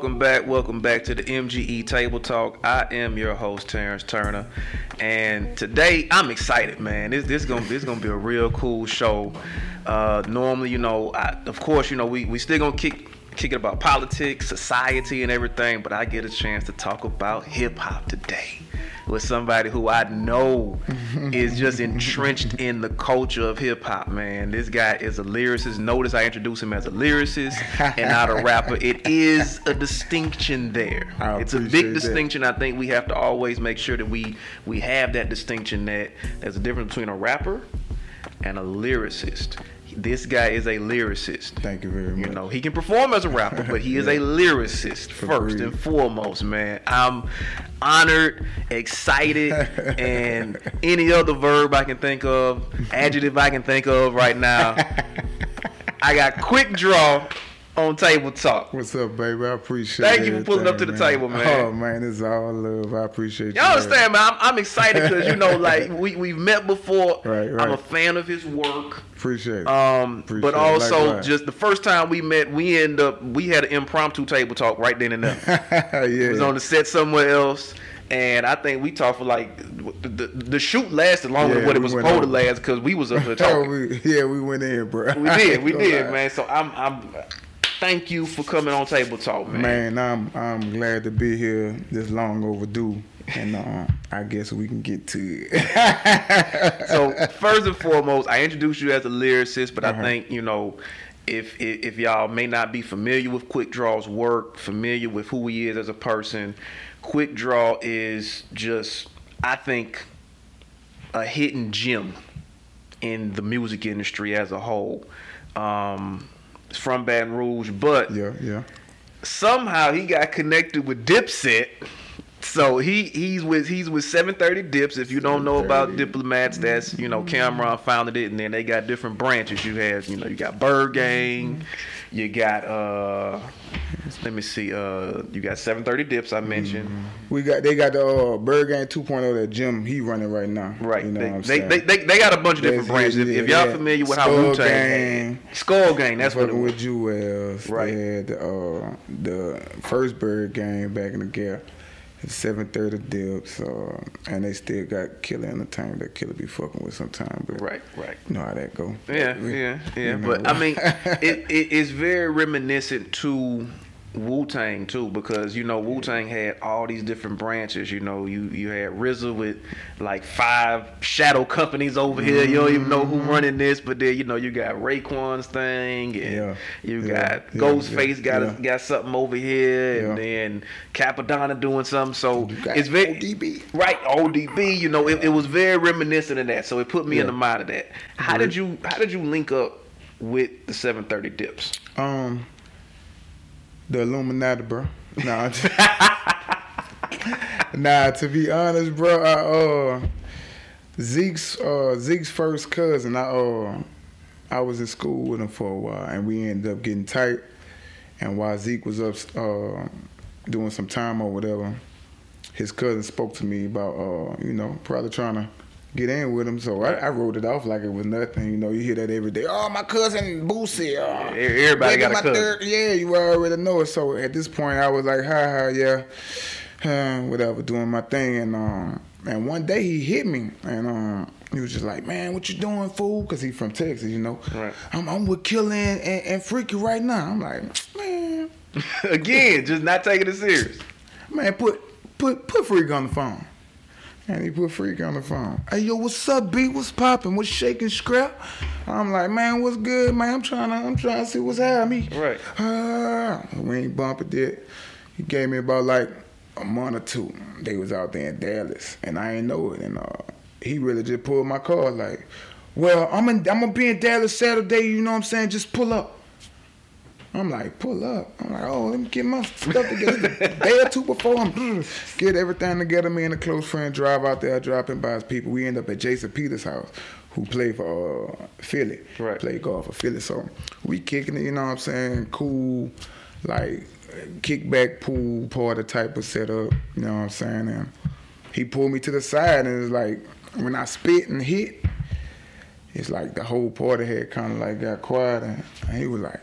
welcome back. Welcome back to the MGE Table Talk. I am your host Terrence Turner, and today I'm excited, man. This this gonna this gonna be a real cool show. Uh, normally, you know, I, of course, you know, we we still gonna kick kick it about politics, society, and everything, but I get a chance to talk about hip hop today with somebody who I know is just entrenched in the culture of hip hop, man. This guy is a lyricist. Notice I introduced him as a lyricist and not a rapper. It is a distinction there. I it's a big that. distinction. I think we have to always make sure that we we have that distinction that there's a difference between a rapper and a lyricist. This guy is a lyricist. Thank you very much. You know, he can perform as a rapper, but he is a lyricist first Agreed. and foremost, man. I'm honored, excited, and any other verb I can think of, adjective I can think of right now. I got quick draw on table talk. What's up, baby? I appreciate Thank you for pulling up to the everything, table, man. Oh man, it's all love. I appreciate you. Y'all understand, man? I'm, I'm excited because you know, like we we've met before. Right, right. I'm a fan of his work. Appreciate it. Um, Appreciate but also Likewise. just the first time we met, we end up we had an impromptu table talk right then and there. yeah. It was on the set somewhere else, and I think we talked for like the, the, the shoot lasted longer than what it was supposed to last because we was up there talking. yeah, we went in, bro. we did, we did, man. So I'm I'm thank you for coming on table talk, man. Man, I'm I'm glad to be here. This long overdue, and uh, I guess we can get to it. so first and foremost, I introduced you as a lyricist, but Uh-huh. I think you know. If, if if y'all may not be familiar with Quick Draw's work, familiar with who he is as a person, Quick Draw is just I think a hidden gem in the music industry as a whole. Um, from Baton Rouge, but yeah, yeah. somehow he got connected with Dipset. So he he's with he's with 730 Dips. If you don't know about diplomats, that's you know mm-hmm. Cam'ron founded it, and then they got different branches. You have you know you got Byrd Gang, you got uh let me see uh you got 730 Dips I mentioned. We got they got the uh, Byrd Gang 2.0 that Jim he running right now. Right, You know they, what I'm they, saying? they, they, they got a bunch of different branches. If, if y'all yeah. familiar with how Skull Wu Tang, Gang. Skull Gang, that's what it was. with Juelz. Right. They had the, uh, the first bird game back in the gap. Seven thirty dips, uh, and they still got Killa Entertainment that Killa be fucking with sometime. But Right, right. you know how that go. Yeah, yeah, yeah. you know. But I mean, it, it, it is very reminiscent to Wu Tang too, because you know Wu Tang had all these different branches. You know, you you had RZA with like five shadow companies over here. You don't even know who running this, but then you know you got Raekwon's thing, and Yeah, you got yeah, Ghostface yeah, got got something over here, and then Cappadonna doing something. So it's very ODB. right ODB. You know, it, it was very reminiscent of that. So it put me in the mind of that. How did you How did you link up with the 730 Dips? Um, the Illuminati, bro. Nah, nah. To be honest, bro, I uh Zeke's uh Zeke's first cousin. I uh I was in school with him for a while, and we ended up getting tight. And while Zeke was up uh doing some time or whatever, his cousin spoke to me about uh you know probably trying to. Get in with him, so I, I wrote it off like it was nothing. You know, you hear that every day. Oh, my cousin Boosie. Oh, E- everybody got a cousin. third- yeah, you already know it. So at this point, I was like, ha ha, yeah, uh, whatever, doing my thing. And um, and one day he hit me, and um, he was just like, man, what you doing, fool? Because he from Texas, you know. Right. I'm, I'm with Killing and, and, and Freaky right now. I'm like, man, Again, just not taking it serious. man, put put put Freak on the phone. And he put Freak on the phone. Hey, yo, what's up, B? What's poppin'? What's shaking, scrap? I'm like, man, what's good, man? I'm trying to, I'm trying to see what's happening. Right. Uh, we ain't bumping it. He gave me about like a month or two. They was out there in Dallas, and I ain't know it. And uh, he really just pulled my car like, well, I'm in, I'm gonna be in Dallas Saturday. You know what I'm saying? Just pull up. I'm like, pull up. I'm like, oh, let me get my stuff together. day or two before I'm get everything together. Me and a close friend drive out there, dropping by his people. We end up at Jason Peters' house, who played for uh, Philly. Right. Played golf for Philly. So we kicking it, you know what I'm saying? Cool, like kickback pool party type of setup. You know what I'm saying? And he pulled me to the side and it's like when I spit and hit, it's like the whole party had kind of like got quiet and, and he was like,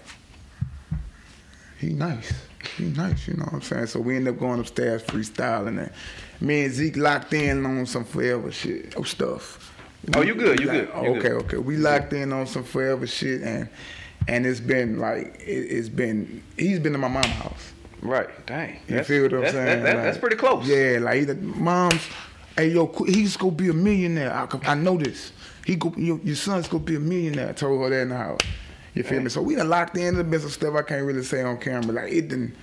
he nice. he nice, you know what I'm saying? So we end up going upstairs freestyling and me and Zeke locked in on some forever shit oh, stuff. Oh, you good, you good, you okay, good. okay. We locked in on some forever shit and and it's been like it, has been he's been to my mom's house. Right. Dang. You That's- feel what I'm that's, saying? that- that- Like, that's pretty close. Yeah, like either mom's, hey yo, he's gonna be a millionaire. I, I know this. He go, your, your son's gonna be a millionaire. I told her that in the house. You feel me? So we done locked in. Been some stuff I can't really say on camera. Like it didn't.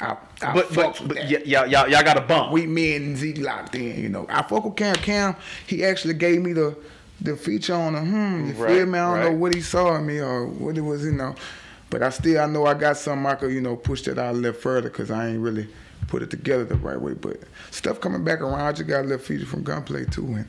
I, I But but, but y- y'all y'all y'all got a bump. We me and Zeke locked in. You know, I fuck with Cam. Cam, he actually gave me the the feature on the hmm. You Right, feel me? I don't know what he saw in me or what it was. You know, but I still I know I got something I could you know push that out a little further because I ain't really put it together the right way. But stuff coming back around. I just got a little feature from Gunplay too, and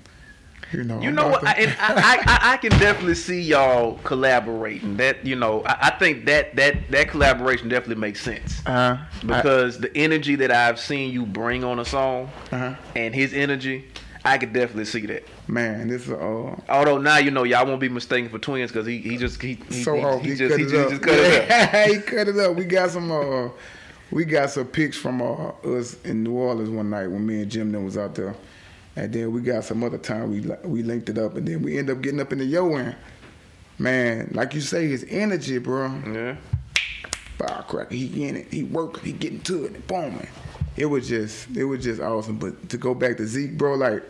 you know. You know what? I, and I, I, I- I can definitely see y'all collaborating. That you know, I, I think that that that collaboration definitely makes sense uh-huh. because the energy that I've seen you bring on a song Uh-huh. and his energy, I could definitely see that. Man, this is uh. Although now you know y'all won't be mistaken for twins because he, he just he, he, so he, off. he He, just cut he it just, up. just cut it up. he cut it up. We got some. Uh, we got some pics from uh, us in New Orleans one night when me and Jim then was out there, and then we got some other time we we linked it up, and then we end up getting up in the yo end. Man, like you say, his energy, bro. Yeah. Firecracker, he in it, he working, he getting to it, and boom, man. It was just, it was just awesome. But to go back to Zeke, bro, like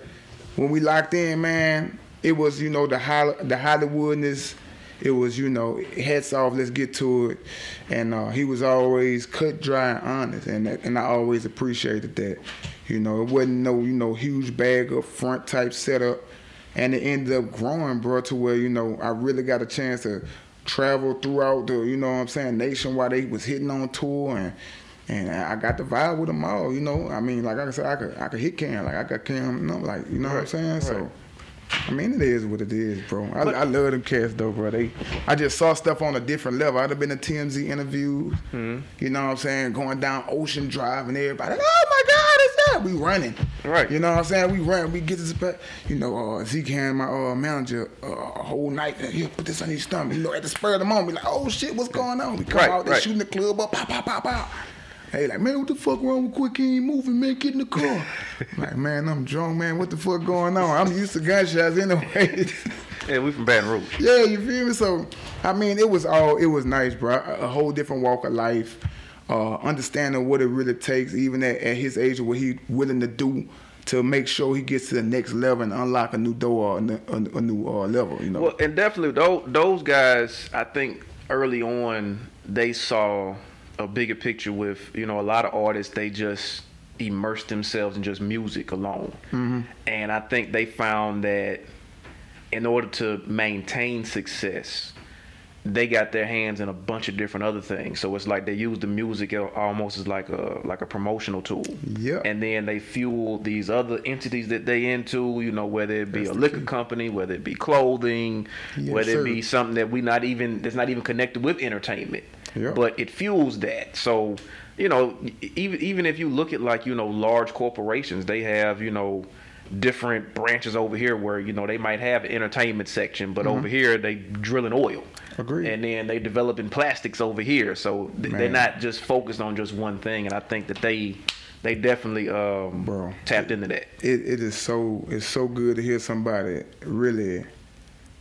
when we locked in, man, it was you know the Holly, the Hollywoodness. It was you know heads off, let's get to it, and uh, he was always cut dry and honest, and that, and I always appreciated that. You know, it wasn't no you know huge bag up front type setup, and it ended up growing, bro, to where you know I really got a chance to travel throughout the you know what I'm saying nation while they was hitting on tour and. And I got the vibe with them all, you know. I mean, like I said, I could I could hit Cam, like I got Cam, you know, like you know what I'm saying. right. So, I mean, it is what it is, bro. I, But- I love them cats though, bro. They, I just saw stuff on a different level. I'd have been to TMZ interviews, Mm-hmm. you know what I'm saying, going down Ocean Drive and everybody, oh my God, it's that. We running, Right. You know what I'm saying? We run, we get this. You know, uh, Zeke had my uh, manager uh, a whole night. Here, put this on your stomach. You know, at the spur of the moment, we like, oh shit, what's going on? We come Right, out, they right. shooting the club up, pop, pop, pop, pop. Hey, like, man, what the fuck wrong with Quick? He ain't moving, man. Get in the car. Like, man, I'm drunk, man. What the fuck going on? I'm used to gunshots anyway. Yeah, we from Baton Rouge. yeah, you feel me? So, I mean, it was all, it was nice, bro. A, whole different walk of life. Uh, understanding what it really takes, even at, at his age, what he willing to do to make sure he gets to the next level and unlock a new door or a, new- a, a new uh, level, you know? Well, and definitely those those guys, I think early on they saw a bigger picture with you know a lot of artists. They just immerse themselves in just music alone, mm-hmm. and I think they found that in order to maintain success. They got their hands in a bunch of different other things, so it's like they use the music almost as like a like a promotional tool. Yeah. And then they fuel these other entities that they into, you know, whether it be That's a liquor key. company, whether it be clothing, Yes, whether sir. it be something that we not even that's not even connected with entertainment. Yeah. But it fuels that. So, you know, even even if you look at like, you know, large corporations, they have, you know, different branches over here where, you know, they might have an entertainment section, but over here they drilling oil. Mm-hmm. Agreed. And then they developing plastics over here. So th- they're not just focused on just one thing and I think that they they definitely um Bro. tapped into that. it, it is so it's so good to hear somebody really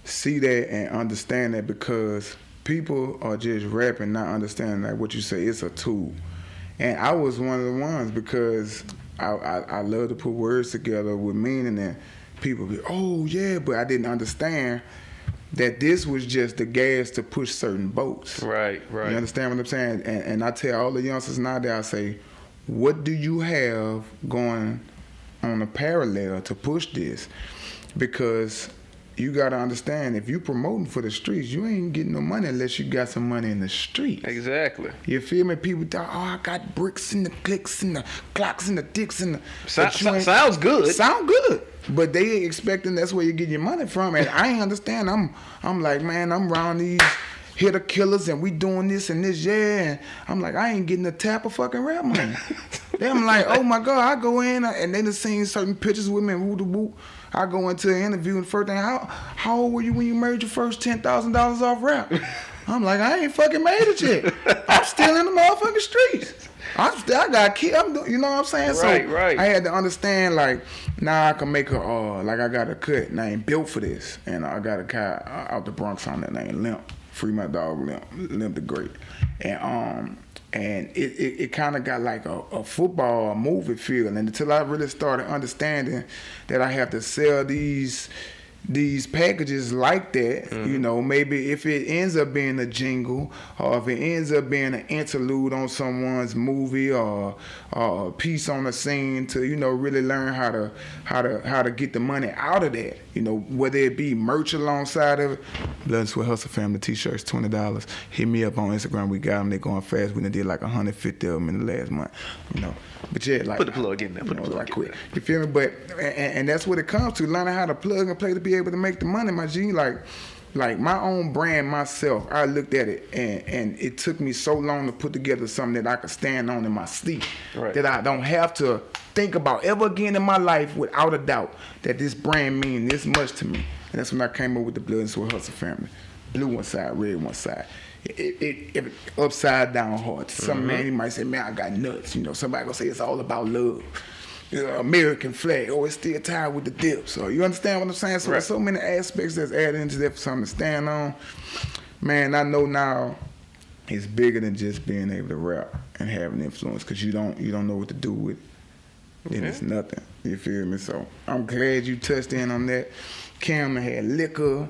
see that and understand that because people are just rapping not understanding like what you say it's a tool and i was one of the ones because i i, I love to put words together with meaning and people be oh yeah but i didn't understand that this was just the gas to push certain boats Right, right. you understand what I'm saying? And, and I tell all the youngsters now that I say, what do you have going on a parallel to push this? Because you got to understand, if you promoting for the streets, you ain't getting no money unless you got some money in the streets. Exactly. You feel me? People thought, oh, I got bricks and the clicks and the clocks and the dicks and the. So- so- sounds good. Sound good. But they expecting that's where you get your money from. And I ain't understand. I'm I'm like, man, I'm around these hitter killers and we doing this and this, yeah. And I'm like, I ain't getting a tap of fucking rap money. then I'm like, oh my God, I go in and they just seen certain pictures with me and woo the woo. I go into an interview and first thing, how how old were you when you made your first ten thousand dollars off rap? I'm like, I ain't fucking made it yet. I'm still in the motherfucking streets. I'm still, I got kid. I'm, do- you know what I'm saying? Right, so right. I had to understand, like, now I can make a, uh, like, I got a cut name built for this, and I got a guy out the Bronx on that name Limp, free my dog Limp, Limp the Great, and um, and it it, it kind of got like a, a football a movie feel, and until I really started understanding that I have to sell these these packages like that, you mm-hmm. know, maybe if it ends up being a jingle or if it ends up being an interlude on someone's movie or, or a piece on a scene to, you know, really learn how to how to how to get the money out of that. You know, whether it be merch alongside of it. Blood and Sweat Hustle Family t-shirts, twenty dollars. Hit me up on Instagram. We got them. They're going fast. We done did like 150 of them in the last month. You know, but yeah, like Put the plug in there. Put you the know, plug right in quick. there. You feel me? But and, and that's what it comes to learning how to plug and play to be able to make the money, my G. Like, like my own brand myself. I looked at it and and it took me so long to put together something that I could stand on in my sleep. Right. That I don't have to think about ever again in my life without a doubt that this brand means this much to me. And that's when I came up with the Blood and Sweat Hustle family. Blue one side, red one side. It, it, it, upside down heart. Some mm-hmm. man he might say, "Man, I got nuts." You know, somebody gonna say it's all about love. You know, American flag, oh, it's still tied with the dip. So you understand what I'm saying? So Right. there's so many aspects that's added into that for something to stand on. Man, I know now it's bigger than just being able to rap and having influence because you don't you don't know what to do with it. Then it's nothing. You feel me? So I'm glad you touched in on that. Cam had liquor.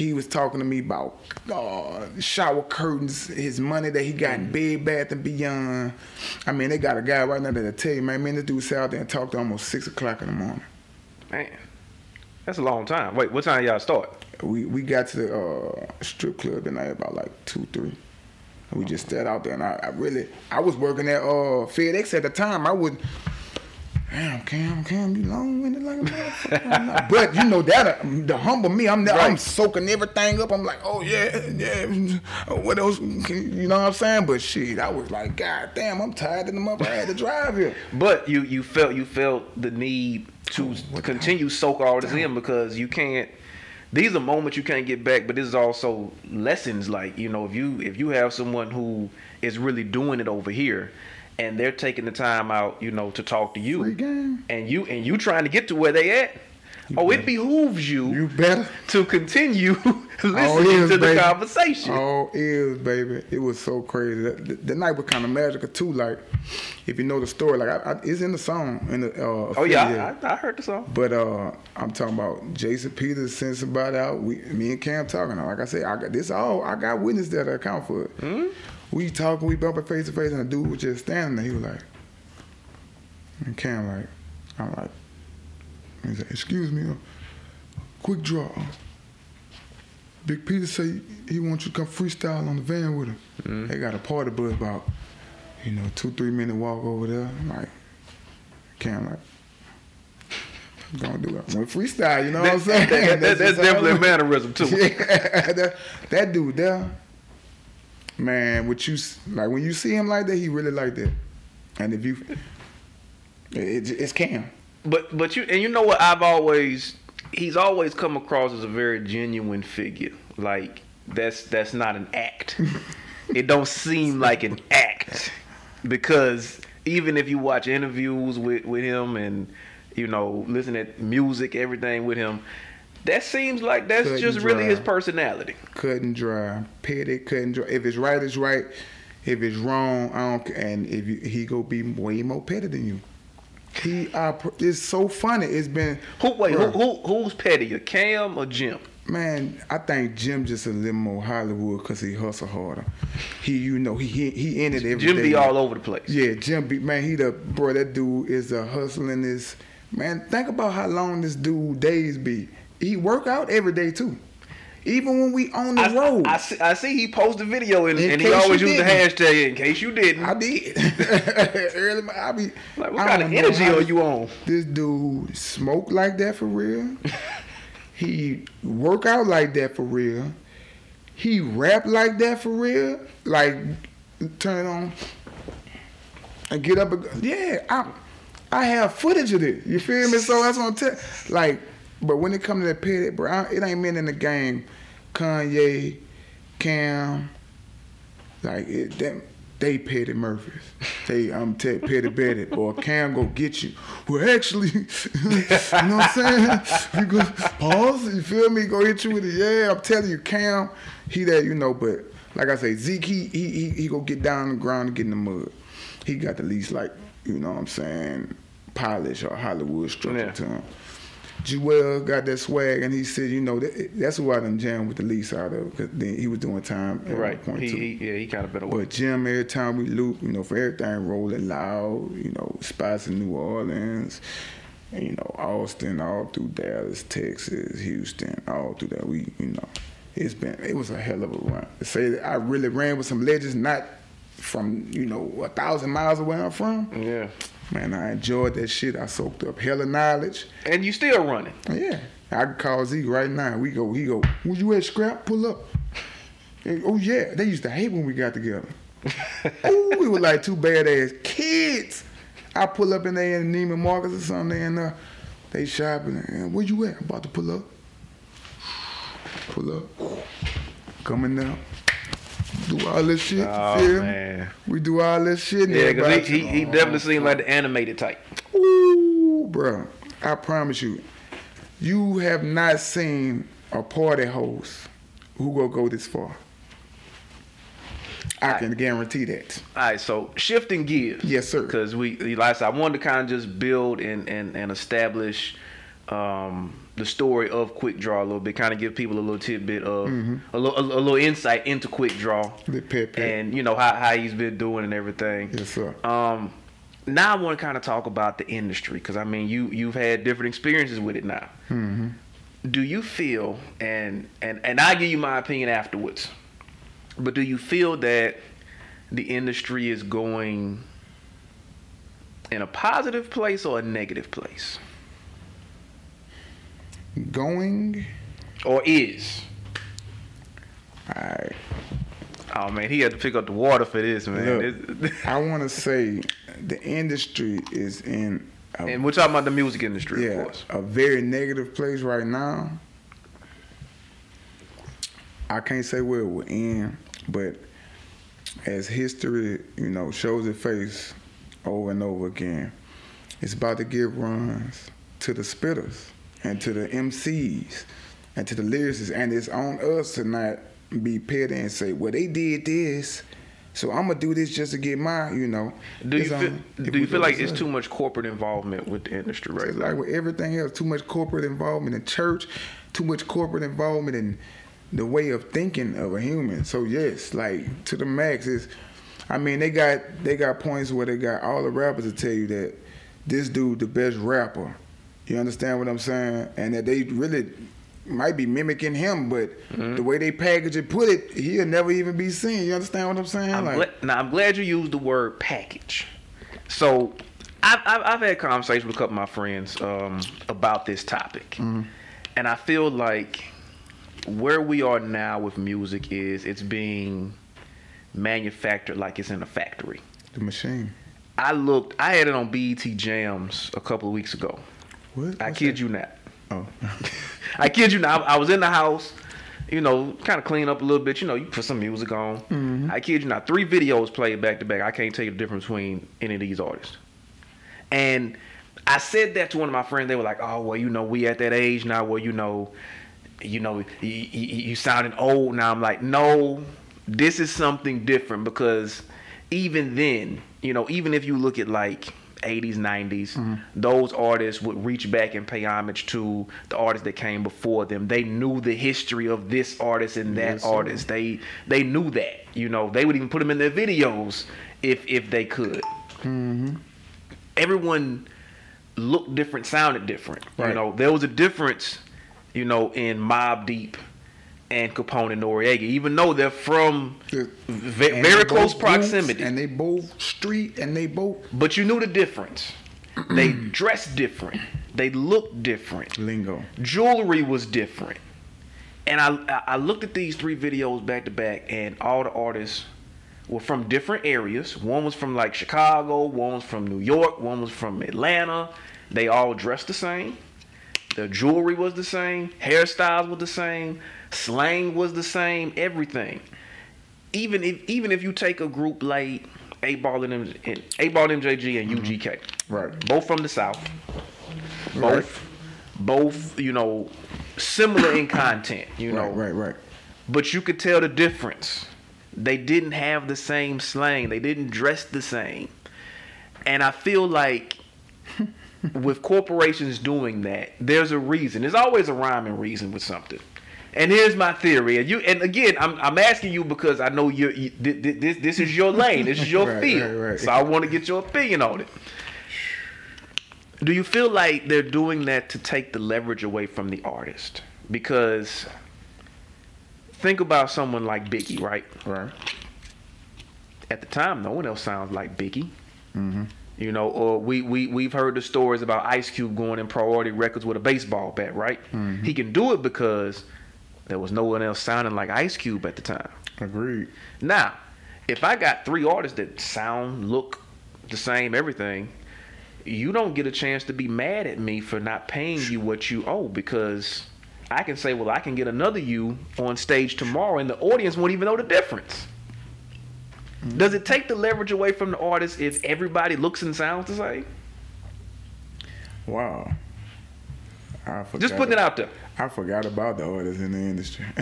He was talking to me about uh, shower curtains, his money that he got in Bed Bath and Beyond. I mean, they got a guy right now that'll tell you, man, man, this dude sat out there and talked to almost six o'clock in the morning. Man, that's a long time. Wait, what time y'all start? We we got to the uh, strip club tonight about like two, three. And we just sat out there, and I, I really, I was working at uh, FedEx at the time. I would, damn, Cam, Cam, you long winded like a motherfucker. but you know that uh, the humble me, I'm I'm soaking everything up. I'm like, oh yeah, yeah. What else? can- You know what I'm saying? But shit, I was like, God damn, I'm tired of the mother. I had to drive here. But you you felt you felt the need to Oh, continue soak all this in because you can't. These are moments you can't get back, but this is also lessons. Like you know, if you if you have someone who is really doing it over here, and they're taking the time out, you know, to talk to you, and you and you trying to get to where they at. oh, it behooves you, You better. to continue listening ears, to the baby. conversation. All is, baby. It was so crazy. The, the, the night was kind of magical too. Like, if you know the story, like I, I, it's in the song. In the uh, oh yeah. I, I heard the song. But uh, I'm talking about Jason Peters sent somebody out. We, me and Cam talking. Like I said, I got this all. I got witness that account for it. Hmm? We talking, we bumping face to face, and the dude was just standing there. He was like, and Cam like, I'm like, he said, excuse me, uh, quick draw. Big Peter say he wants you to come freestyle on the van with him. Hmm? They got a party bus about, you know, two three minute walk over there. I'm like, Cam like. Gonna do it. When freestyle, you know what I'm saying? That- that- that's how definitely a mannerism, too. Yeah, that, that dude there, man. What you like when you see him like that, he really like that. And if you, it, it's Cam. But but you and you know what I've always he's always come across as a very genuine figure. Like that's that's not an act. it don't seem like an act because even if you watch interviews with with him and you know listen to music everything with him, that seems like that's and just really his personality. cut and dry, petty, cut and dry. If it's right, it's right. If it's wrong, I don't. And if you, he go be way more petty than you. He, uh, it's so funny. It's been Who wait who, who who's pettier, Cam or Jim? Man, I think Jim just a little more Hollywood because he hustle harder. He, you know, he he, he in it every Jim day. be all over the place. Yeah, Jim be man. He the bro. That dude is a hustling. This man. Think about how long this dude days be. He work out every day too. Even when we on the I, road. I, see, I see he posted a video and, and he always used the hashtag in case you didn't. I did. Early, I be. Like, what I kind of energy are you on? This dude smoke like that for real. he work out like that for real. He rap like that for real. Like turn on and get up. And, go- yeah, I I have footage of this. You feel me? So that's what I'm telling. Like, but when it comes to that petty, bro, I- it ain't men in the game. Kanye, Cam, like it, them, they Petty Murphys. They um, I'm tell Petty Betty or Cam go get you. Well, actually, you know what I'm saying? You go pause. You feel me? Go hit you with it. Yeah, I'm telling you, Cam, he that you know. But like I say, Zeke, he he he, he go get down on the ground and get in the mud. He got the least like you know what I'm saying polish or Hollywood structure Yeah. to him. Jewel got that swag, and he said, you know, that, that's who I done jammed with the least out of, because then he was doing time at Right. point He, he yeah, he kind of better. But Jim, every time we loop, you know, for everything rolling loud, you know, spots in New Orleans, and, you know, Austin, all through Dallas, Texas, Houston, all through that. We, you know, it's been, it was a hell of a run. To say that I really ran with some legends, not from, you know, a thousand miles away I'm from, Yeah. Man, I enjoyed that shit. I soaked up hella knowledge. And you still running. Yeah, I can call Zeke right now. We go, he go, where you at, Scrap? Pull up. And, oh yeah, they used to hate when we got together. Ooh, we were like two badass kids. I pull up in there in Neiman Marcus or something, and uh, they shopping. And where you at? I'm about to pull up. Pull up. Coming down. Do all this shit. Oh, man. We do all this shit. Yeah, because he, he, he definitely seemed like the animated type. Ooh, bro. I promise you, you have not seen a party host who gonna go this far. I can guarantee that. All right, so shifting gears. Yes, sir. Because we, like I said, I wanted to kind of just build and, and, and establish um, the story of Quick Draw a little bit, kind of give people a little tidbit of a, little, a, little insight into Quick Draw The pet pet. and you know how, how he's been doing and everything. Yes, sir. Um, now I want to kind of talk about the industry because I mean you you've had different experiences with it now. Mm-hmm. Do you feel and and and I'll give you my opinion afterwards, but do you feel that the industry is going in a positive place or a negative place, Going, or is? All right. Oh man, he had to pick up the water for this man. Look. I want to say the industry is in a, and we're talking about the music industry, of course. a very negative place right now. I can't say where it will end, but as history, you know, shows its face over and over again, it's about to give runs to the spitters and to the MCs and to the lyricists, and it's on us to not be petty and say, "Well, they did this." So I'm gonna do this just to get my, you know. Do you feel, do you feel like it's too much corporate involvement with the industry right It's like with everything else, too much corporate involvement in church, too much corporate involvement in the way of thinking of a human. So yes, like to the max is I mean they got they got points where they got all the rappers to tell you that this dude the best rapper. You understand what I'm saying? And that they really might be mimicking him, but Mm-hmm. the way they package it, put it, he'll never even be seen. You understand what I'm saying? I'm like, gla- now I'm glad you used the word package. So I've, I've, I've had conversations with a couple of my friends um, about this topic, Mm-hmm. and I feel like where we are now with music is it's being manufactured like it's in a factory. the machine. I looked, I had it on BET Jams a couple of weeks ago. What? I kid that? you not. Oh. I kid you not. I was in the house, you know, kind of clean up a little bit. You know, you put some music on. Mm-hmm. I kid you not. Three videos played back to back. I can't tell you the difference between any of these artists. And I said that to one of my friends. They were like, "Oh, well, you know, we at that age now where you know, you know, you, you, you sounding old now." I'm like, "No, this is something different because even then, you know, even if you look at like 80s, 90s, mm-hmm. those artists would reach back and pay homage to the artists that came before them. They knew the history of this artist and that Yes, artist. They they knew that. You know, they would even put them in their videos if if they could. Mm-hmm. Everyone looked different, sounded different. You know, there was a difference, you know, in Mobb Deep and Capone and Noreaga, even though they're from The- ve- and very close proximity. and they both street, and they both But you knew the difference. they dressed different. They looked different. lingo. Jewelry was different. And I I- I looked at these three videos back to back, and all the artists were from different areas. One was from like Chicago, one was from New York, one was from Atlanta. They all dressed the same. The jewelry was the same. Hairstyles were the same. Slang was the same, everything. Even if even if you take a group like 8Ball and M- and 8Ball MJG and mm-hmm. UGK, Right. both from the South, both Right. both you know similar in content, you know, Right, right, right. but you could tell the difference. They didn't have the same slang. They didn't dress the same. And I feel like with corporations doing that, there's a reason. There's always a rhyme and reason with something. And here's my theory. And you and again, I'm I'm asking you because I know you're, you thi- thi- this this is your lane. This is your Right, field. right, right. So I want to get your opinion on it. Do you feel like they're doing that to take the leverage away from the artist? Because think about someone like Biggie, right? Right. At the time, no one else sounds like Biggie. Mm-hmm. You know, or we, we, we've heard the stories about Ice Cube going in priority records with a baseball bat, right? Mhm. He can do it because there was no one else sounding like Ice Cube at the time. Agreed. Now, if I got three artists that sound, look the same, everything, you don't get a chance to be mad at me for not paying you what you owe because I can say, well, I can get another you on stage tomorrow and the audience won't even know the difference. Does it take the leverage away from the artist if everybody looks and sounds the same? Wow. Just putting it out there. I forgot about the artists in the industry.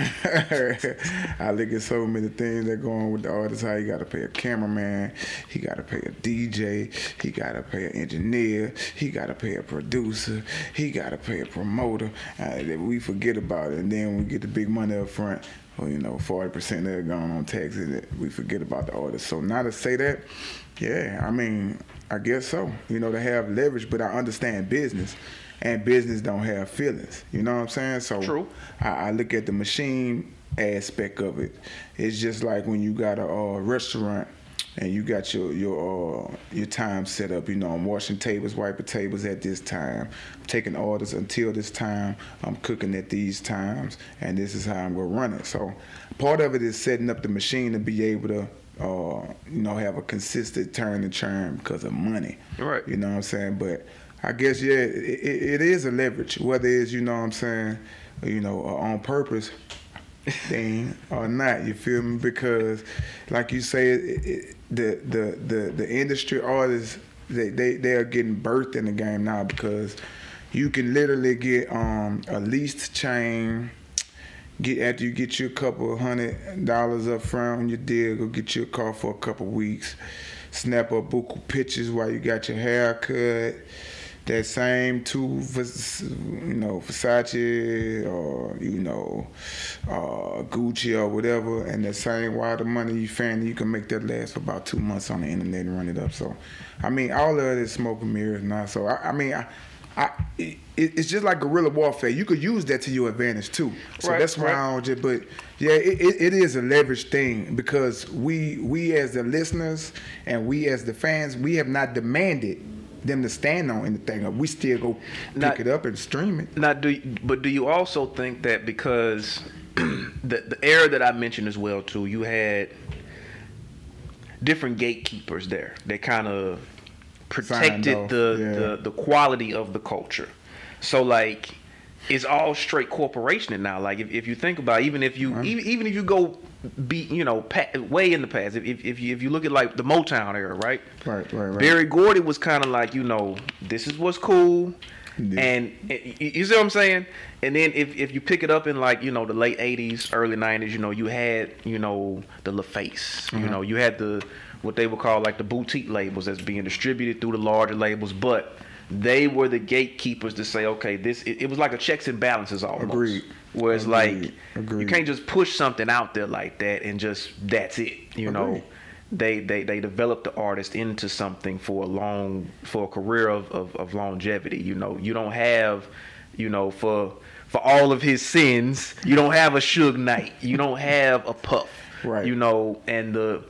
I look at so many things that go on with the artists. How you got to pay a cameraman, he got to pay a DJ, he got to pay an engineer, he got to pay a producer, he got to pay a promoter. Uh, that we forget about it, and then we get the big money up front. Well, you know, forty percent of it going on taxes. We forget about the artist. So now to say that, yeah, I mean, I guess so. You know, to have leverage, but I understand business and business don't have feelings. You know what I'm saying? So True. I, I look at the machine aspect of it. It's just like when you got a uh, restaurant and you got your your uh, your time set up. You know, I'm washing tables, wiping tables at this time, I'm taking orders until this time. I'm cooking at these times, and this is how I'm gonna run it. So part of it is setting up the machine to be able to. Uh, you know, have a consistent turn and churn because of money. Right. You know what I'm saying? But I guess yeah, it, it, is a leverage, whether it's you know what I'm saying, you know, on purpose thing or not. You feel me? Because like you say, it, it, the the the the industry artists they they they are getting birthed in the game now because you can literally get um a leased chain. Get after you get you a couple hundred dollars up front on your deal, go get you a car for a couple weeks. Snap up buku pictures while you got your hair cut. That same two, you know, Versace or you know, uh, Gucci or whatever, and the same while the money you find, you can make that last for about two months on the internet and run it up. So, I mean, all of it is smoke and mirrors now. So, I, I mean, I, I, it, it's just like guerrilla warfare. You could use that to your advantage too. So Right, that's why right. I don't just. But yeah, it, it, it is a leverage thing because we we as the listeners and we as the fans, we have not demanded them to stand on anything. We still go pick Not- it up and stream it. Now, do you, but do you also think that because the the era that I mentioned as well too, you had different gatekeepers there that kind of protected the, yeah. the the quality of the culture. So like, it's all straight corporation now. Like if, if you think about, it, even if you even, even if you go be you know pa- way in the past, if if if you, if you look at like the Motown era, right? Right, right, right. Berry Gordy was kind of like, you know, this is what's cool. Yeah. And y- you see what I'm saying? And then if, if you pick it up in like, you know, the late 80s, early 90s, you know, you had, you know, the LaFace. You Mhm. know, you had the, what they would call like the boutique labels that's being distributed through the larger labels. But they were the gatekeepers to say, okay, this, it, it was like a checks and balances almost. Agreed. Where it's Agreed. like, Agreed. you can't just push something out there like that and just, that's it. You know? They they they develop the artist into something for a long for a career of, of, of longevity you know you don't have you know for for all of his sins you don't have a Suge Knight you don't have a Puff Right. you know and the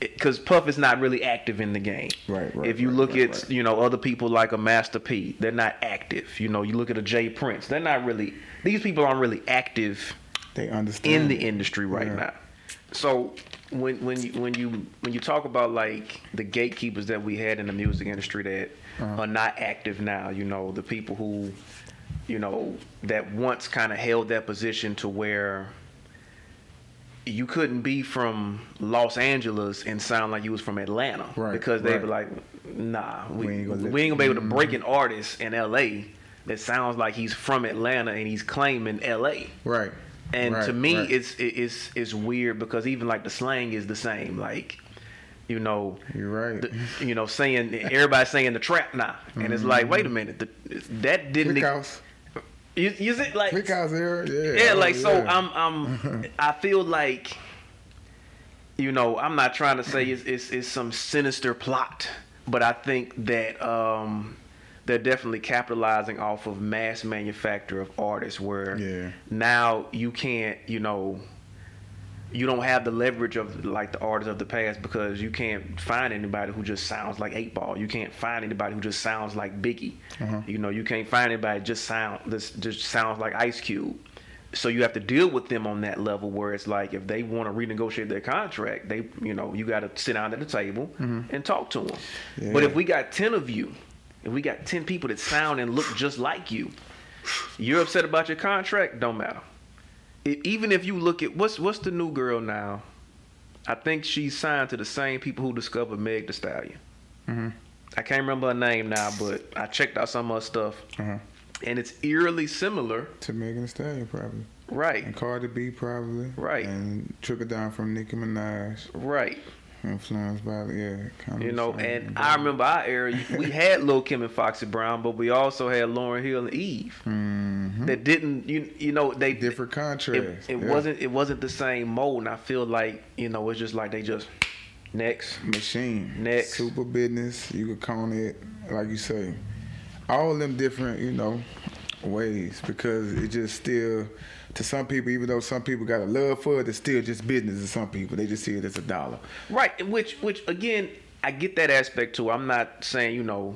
because Puff is not really active in the game. Right, right, If you right, look right, at right. you know other people like a Master P, they're not active. You know, you look at a J. Prince, they're not really. These people aren't really active They understand in the industry right Yeah. now. So when when you when you when you talk about like the gatekeepers that we had in the music industry that Uh-huh. are not active now, you know, the people who you know, that once kind of held that position to where you couldn't be from Los Angeles and sound like you was from Atlanta Right, because they right. be like, nah, we, We ain't gonna we ain't gonna be able to break an artist in L.A. that sounds like he's from Atlanta and he's claiming L.A. Right. And Right, to me, right. it's it- it's it's weird because even like the slang is the same. Like, you know, You're right. the, you know, saying everybody saying the trap now, and it's like, mm-hmm. wait a minute, the, that didn't. House. You, you see, like, era. Yeah. yeah, oh, like so. I'm I'm I feel like, you know, I'm not trying to say it's it's, it's some sinister plot, but I think that um, they're definitely capitalizing off of mass manufacture of artists, where Yeah. now you can't, you know. You don't have the leverage of like the artists of the past because you can't find anybody who just sounds like Eight Ball. You can't find anybody who just sounds like Biggie. Uh-huh. You know, you can't find anybody just sound this just sounds like Ice Cube. So you have to deal with them on that level where it's like if they want to renegotiate their contract, they you know you got to sit down at the table and talk to them. Yeah. But if we got ten of you, if we got ten people that sound and look just like you, you're upset about your contract. Don't matter. E- even if you look at what's what's the new girl now, I think she's signed to the same people who discovered Meg Thee Stallion. Mhm. I can't remember her name now, but I checked out some of her stuff, Uh-huh. and it's eerily similar. To Megan Thee Stallion probably. Right, And Cardi B probably. Right. And trickle down from Nicki Minaj. right. Influenced by yeah. Kind You of know, the same. and I remember our era. We had Lil Kim and Foxy Brown, but we also had Lauryn Hill and Eve Mhm. that didn't. You you know they different It, it yeah. wasn't it wasn't the same mold, and I feel like you know it's just like they just next. machine. Next. Super business. You could call it like you say. All them different, you know, ways because it just still to some people, even though some people got a love for it, it's still just business to some people. They just see it as a dollar. Right, which which again, I get that aspect too. I'm not saying you know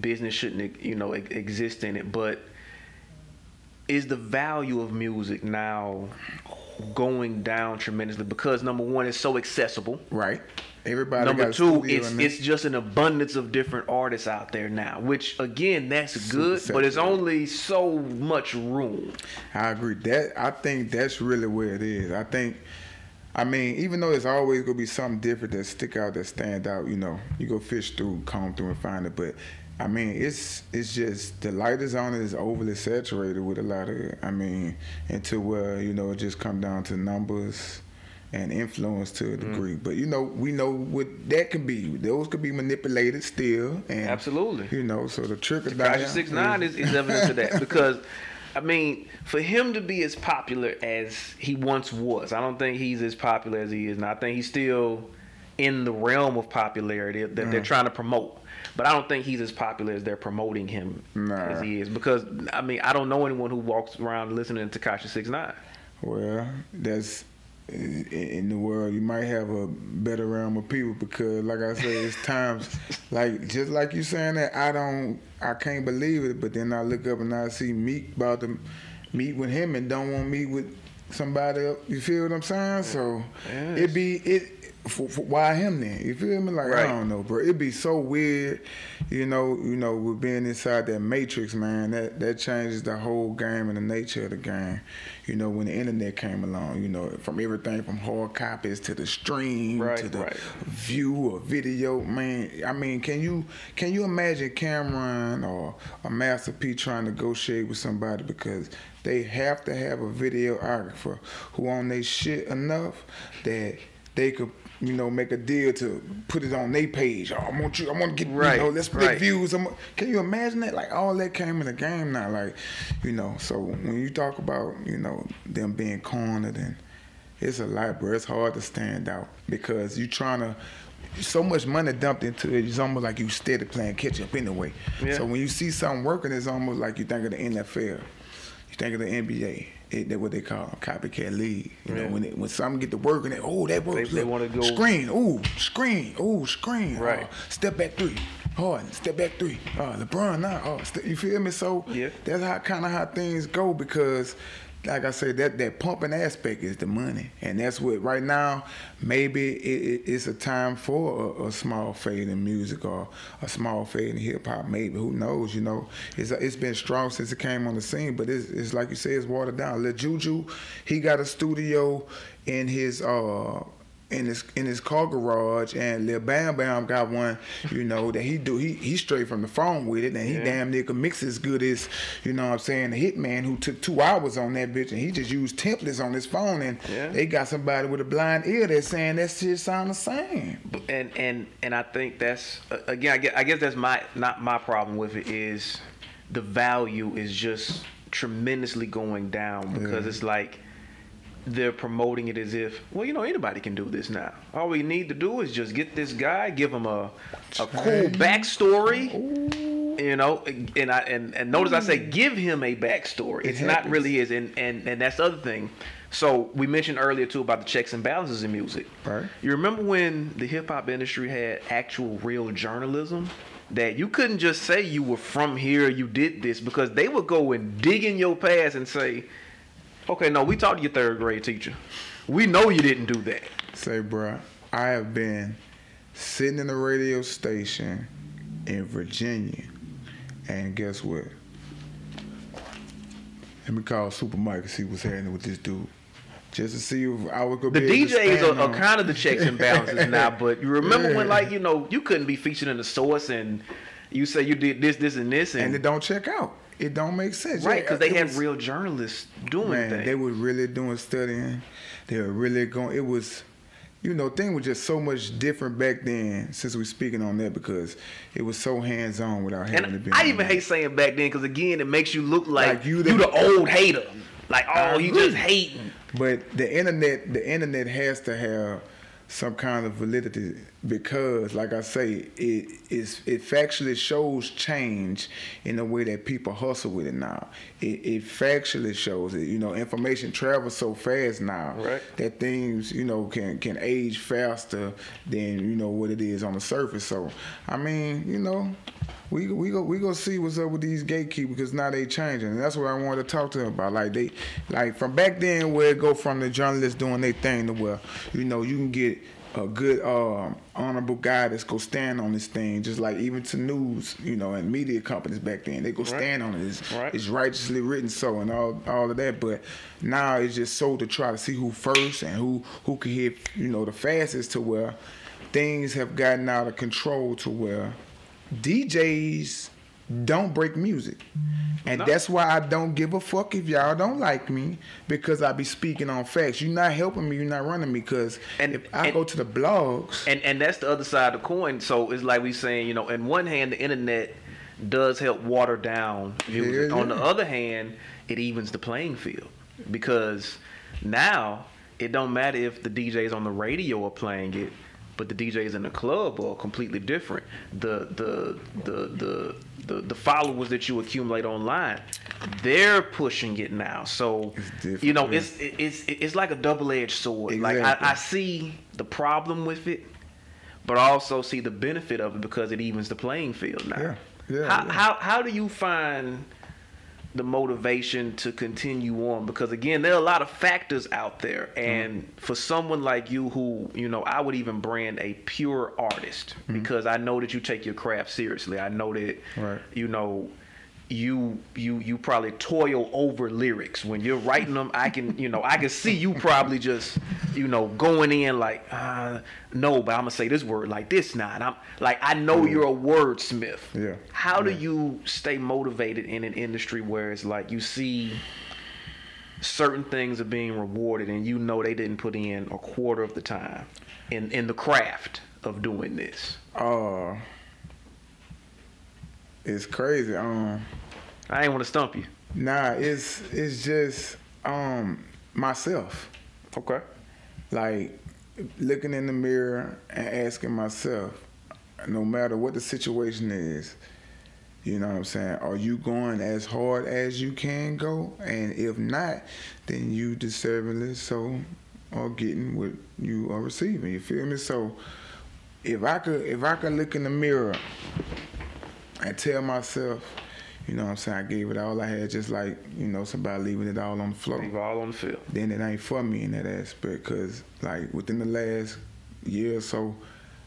business shouldn't you know exist in it, but is the value of music now going down tremendously because number one, it's so accessible. Right. Everybody Number two, it's it's just an abundance of different artists out there now, which again, that's Super good, but it's only so much room. I agree. That I think that's really where it is. I think I mean, even though there's always gonna be something different that stick out that stand out, you know, you go fish through, comb through and find it. But I mean, it's it's just the light is on it is overly saturated with a lot of. I mean, into where, you know, it just come down to numbers and influence to a Mm-hmm. degree. But you know, we know what that can be. Those could be manipulated still and Absolutely. You know, so the trick down. Tekashi Six Nine is, is evidence of that because, I mean, for him to be as popular as he once was, I don't think he's as popular as he is now. I think he's still in the realm of popularity that they're Mm. trying to promote. But I don't think he's as popular as they're promoting him Nah. as he is because I mean I don't know anyone who walks around listening to Tekashi Six Nine. Well, that's in in the world. You might have a better realm of people because, like I said, it's times like just like you saying that. I don't, I can't believe it. But then I look up and I see Meek about to meet with him and don't want to meet with somebody else. You feel what I'm saying? So Yes. it be it. For, for, why him then? You feel me? Like Right. I don't know, bro. It'd be so weird, you know. You know, with being inside that matrix, man. That that changes the whole game and the nature of the game. You know, when the internet came along, you know, from everything from hard copies to the stream Right, to the right. view or video, man. I mean, can you can you imagine Cam'ron or a Master P trying to negotiate with somebody because they have to have a videographer who on their shit enough that they could. You know, make a deal to put it on their page. Oh, I want you. I want to get. Right, You know, let's split right. views. I'm, can you imagine that? Like all that came in the game now. Like, you know. So when you talk about, you know, them being cornered and it's a lot, bro. It's hard to stand out because you're trying to. So much money dumped into it. It's almost like you steady playing catch up anyway. Yeah. So when you see something working, it's almost like you think of the NFL. You think of the NBA. It, that's what they call a copycat league. You Yeah. know, when it, when something get to working, they, oh, that works. they Look, wanna go- screen. Ooh, screen. Ooh, screen. Right. Oh, step back three. Harden, step back three. Oh, LeBron now. Oh, uh, st- you feel me? So Yeah. that's how kind of how things go because like I said, that that pumping aspect is the money, and that's what right now maybe it, it, it's a time for a, a, small fade in music or a small fade in hip hop. Maybe who knows? You know, it's it's been strong since it came on the scene, but it's, it's like you say, it's watered down. Lil Juju, he got a studio in his uh in his in his car garage, and Lil Bam Bam got one, you know, that he do he he straight from the phone with it, and he yeah. damn near can mix as good as, you know, what I'm saying the hitman who took two hours on that bitch, and he just used templates on his phone, and yeah. they got somebody with a blind ear that's saying that shit sound the same. And and and I think that's again, I guess, I guess that's my not my problem with it is the value is just tremendously going down because yeah. it's like they're promoting it as if, well, you know, anybody can do this now. All we need to do is just get this guy, give him a a cool backstory, you know, and I and, and notice I say give him a backstory. It's not really his, and and and that's the other thing. So we mentioned earlier too about the checks and balances in music. Right. You remember when the hip hop industry had actual real journalism? That you couldn't just say you were from here, you did this, because they would go and dig in your past and say, Okay, no, we talked to your third grade teacher. We know you didn't do that. Say, bro, I have been sitting in a radio station in Virginia, and guess what? Let me call Super Mike and see what's happening with this dude. Just to see if I would go. The DJs are, are, kind of the checks and balances now, but you remember yeah. when, like, you know, you couldn't be featured in the source and you say you did this, this, and this, and, and it don't check out it don't make sense. Right, because yeah, they had was, real journalists doing man, things. They were really doing studying. They were really going. It was, you know, thing was just so much different back then. Since we're speaking on that, because it was so hands on without having and to be. I even hate saying back then because again, it makes you look like, like you, the, you the old hater. Like, oh, you just hating. But the internet, the internet has to have some kind of validity because, like I say, it is it factually shows change in the way that people hustle with it now. It, it factually shows it. You know, information travels so fast now right. that things you know can can age faster than you know what it is on the surface. So, I mean, you know, we we go we go see what's up with these gatekeepers because now they changing, and that's what I wanted to talk to them about. Like they, like from back then where it go from the journalists doing their thing to where you know you can get a good um, honorable guy that's go stand on this thing, just like even to news, you know, and media companies back then, they go stand on it. It's, right. it's, righteously written so and all all of that. But now it's just so to try to see who first and who who can hit, you know, the fastest to where things have gotten out of control to where DJs don't break music. And no. that's why I don't give a fuck if y'all don't like me because I be speaking on facts. You're not helping me. You're not running me because and, if I and, go to the blogs. And and that's the other side of the coin. So it's like we saying, you know, in one hand, the internet does help water down music. Yeah, yeah. On the other hand, it evens the playing field because now it don't matter if the DJs on the radio are playing it but the DJs in the club are completely different. The the the the the, the followers that you accumulate online, they're pushing it now. So you know, it's it's it's like a double edged sword. Exactly. Like I, I see the problem with it, but I also see the benefit of it because it evens the playing field now. Yeah. Yeah, how, yeah. how how do you find the motivation to continue on because again there are a lot of factors out there and mm-hmm. for someone like you who you know i would even brand a pure artist mm-hmm. because i know that you take your craft seriously i know that right. you know you you you probably toil over lyrics. When you're writing them i can you know i can see you probably just you know going in like uh, no but i'm gonna say this word like this now. And i'm like i know you're a wordsmith. Yeah. How yeah. do you stay motivated in an industry where it's like you see certain things are being rewarded and you know they didn't put in a quarter of the time in in the craft of doing this? Uh it's crazy. Um, I ain't want to stump you. Nah, it's it's just um myself. Okay. Like looking in the mirror and asking myself, no matter what the situation is, you know what I'm saying? Are you going as hard as you can go? And if not, then you deservingly so are getting what you are receiving. You feel me? So if I could if I could look in the mirror and tell myself, You know what I'm saying? I gave it all I had, just like you know somebody leaving it all on the floor. Leave it all on the field. Then it ain't for me in that aspect, cause like within the last year or so,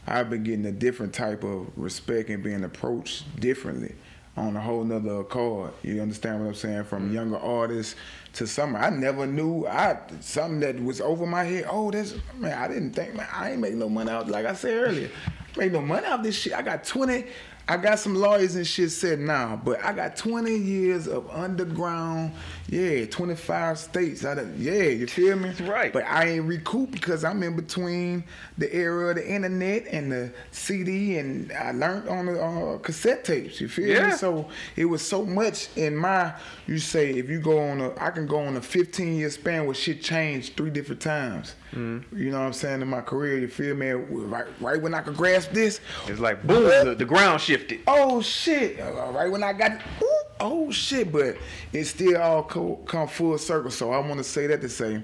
I've been getting a different type of respect and being approached differently on a whole nother accord. You understand what I'm saying? From Mm-hmm. younger artists to some I never knew I something that was over my head. Oh, this man, I didn't think man, I ain't make no money out like I said earlier. Make no money out this shit. I got 20 I got some lawyers and shit said nah, but I got 20 years of underground, yeah, 25 states. I done, yeah, you feel me? Right. But I ain't recouped because I'm in between the era of the internet and the CD, and I learned on the uh, cassette tapes. You feel Yeah. me? So it was so much in my. You say if you go on a, I can go on a 15 year span where shit changed three different times. Mm-hmm. You know what I'm saying in my career? You feel me? Right, right when I could grasp this, It's like boom, the, the ground shifted. oh shit! Uh, Right when I got, ooh, oh shit! But it still all co- come full circle. So I want to say that to say,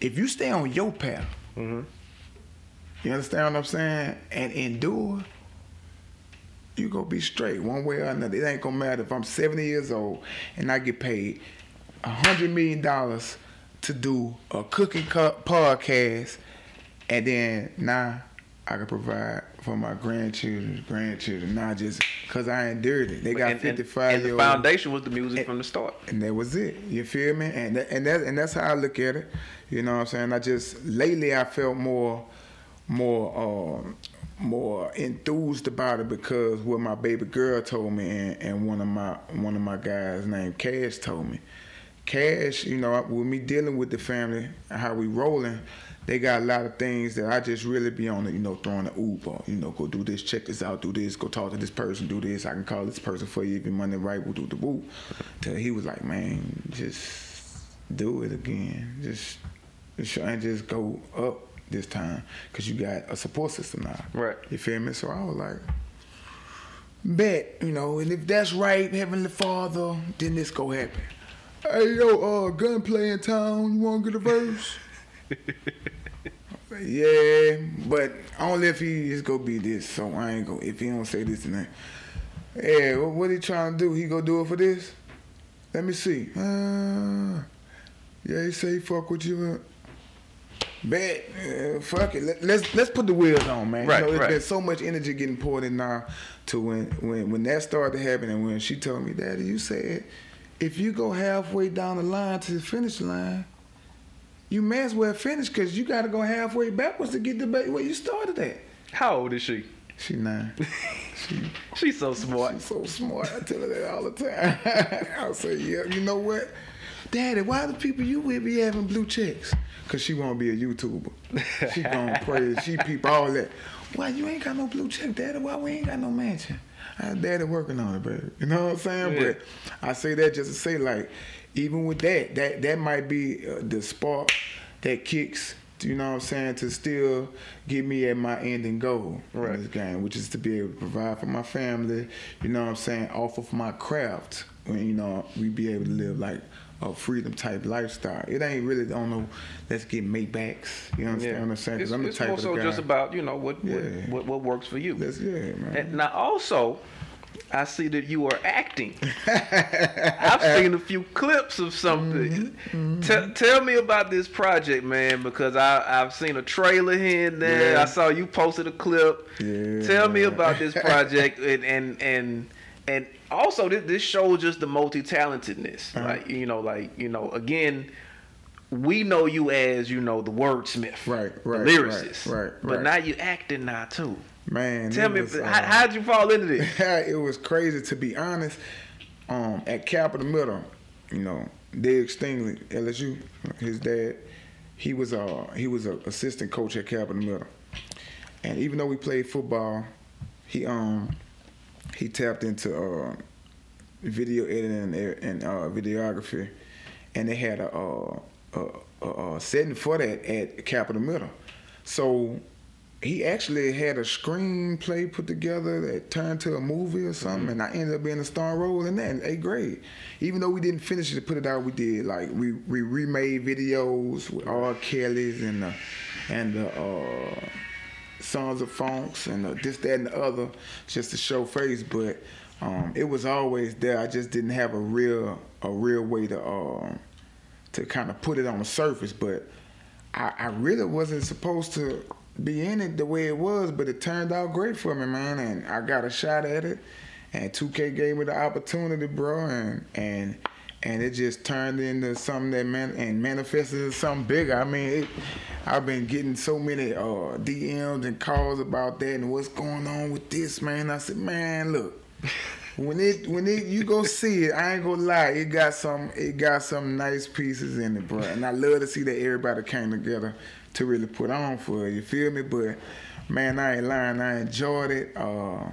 if you stay on your path, Mm-hmm. you understand what I'm saying, and endure, you gonna be straight one way or another. It ain't gonna matter if I'm 70 years old and I get paid a hundred million dollars to do a cooking co- podcast, and then now I can provide for my grandchildren, grandchildren, not just cause I endured it. They got and, and- 55 and year the foundation was the music from the start. and that was it. You feel me? And that, and that and that's how I look at it. You know what I'm saying? I just lately I felt more more um more enthused about it because what my baby girl told me and, and one of my one of my guys named Cash told me. Cash, you know, with me dealing with the family, and how we rolling, they got a lot of things that I just really be on it, you know, throwing the Uber, you know, go do this, check this out, do this, go talk to this person, do this, I can call this person for you if your money right, we'll do the woo. Till he was like, man, just do it again. Just, just and just go up this time because you got a support system now. Right. You feel me? So I was like, bet, you know, and if that's right, Heavenly Father, then this go happen. Hey yo, uh, gunplay in town. You want to get a verse? yeah, but only if he is gonna be this. So I ain't gonna. If he don't say this tonight, yeah. What, what he trying to do? He gonna do it for this? Let me see. Uh, yeah, he say he fuck with you. uh, Bet, uh, fuck it. Let, let's let's put the wheels on, man. Right, you know, there's right. been so much energy getting poured in now to when when when that started to happen, and when she told me, Daddy, you said if you go halfway down the line to the finish line, you may as well finish because you got to go halfway backwards to get the ba- where you started at. How old is she? She nine. she She's so smart. She's so smart. I tell her that all the time. I'll say, yeah, you know what? Daddy, why the people you with be having blue checks? Cause she won't be a YouTuber. She going crazy. She peep all that. Why you ain't got no blue check, Daddy? Why we ain't got no mansion? I Daddy working on it, baby. You know what I'm saying? Yeah. But I say that just to say, like, even with that, that that might be uh, the spark that kicks. You know what I'm saying? To still get me at my ending goal Right. in this game, which is to be able to provide for my family. You know what I'm saying? Off of my craft, when you know we be able to live like a freedom type lifestyle. It ain't really on no let's get Maybachs. You understand what I'm saying? It's, I'm the it's type more of so guy. just about you know what Yeah. what, what, what works for you. Let's, yeah, man. And now also, I see that you are acting. I've seen a few clips of something. Mm-hmm, Te- tell me about this project, man, because I I've seen a trailer here and there. Yeah. I saw you posted a clip. Yeah. Tell me about this project and and and and also this, this shows just the multi talentedness. Uh-huh. Like you know, like you know, again. We know you as you know the wordsmith, Right, right, the lyricist, right, right, But right. now you acting now too. Man, Tell me, was, how, uh, how'd you fall into this? it was crazy to be honest. Um, at Capitol Middle, you know, Dave Stingley, LSU, his dad, he was uh he was an assistant coach at Capitol Middle, and even though we played football, he um he tapped into uh video editing and, and uh, videography, and they had a, uh, a, a, a setting for that at Capitol Middle. So he actually had a screenplay put together that turned to a movie or something, and I ended up being a star role in that in eighth grade. Even though we didn't finish it to put it out, we did like we we remade videos with R. Kelly's and the and the uh, Sons of Funks and the, this that and the other just to show face. But Um, it was always there. I just didn't have a real a real way to um, to kind of put it on the surface. But I, I really wasn't supposed to be in it the way it was, but it turned out great for me, man. And I got a shot at it. And 2K gave me the opportunity, bro. And and and it just turned into something that man and manifested into something bigger. I mean, it, I've been getting so many uh, DMs and calls about that and what's going on with this, man. I said, man, look. When it when it you go see it, I ain't gonna lie, it got some it got some nice pieces in it, bro. And I love to see that everybody came together to really put on for it. You feel me? But man, I ain't lying. I enjoyed it. Uh,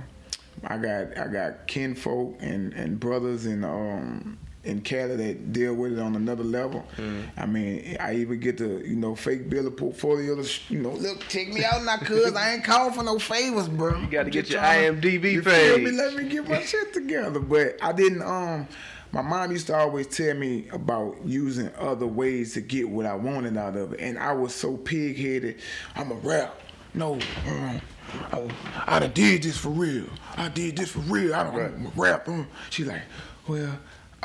I got I got kinfolk and and brothers and um in Cali that deal with it on another level. Mm. I mean, I even get to, you know, fake bill a portfolio to, you know, look, take me out now, cuz I ain't calling for no favors, bro. You got to get, your IMDb you page. Me? Let me get my shit together. But I didn't, um, my mom used to always tell me about using other ways to get what I wanted out of it. And I was so pig headed. I'm a rap. No, um, I, I done did this for real. I did this for real. I don't right. rap. Um. She's like, well,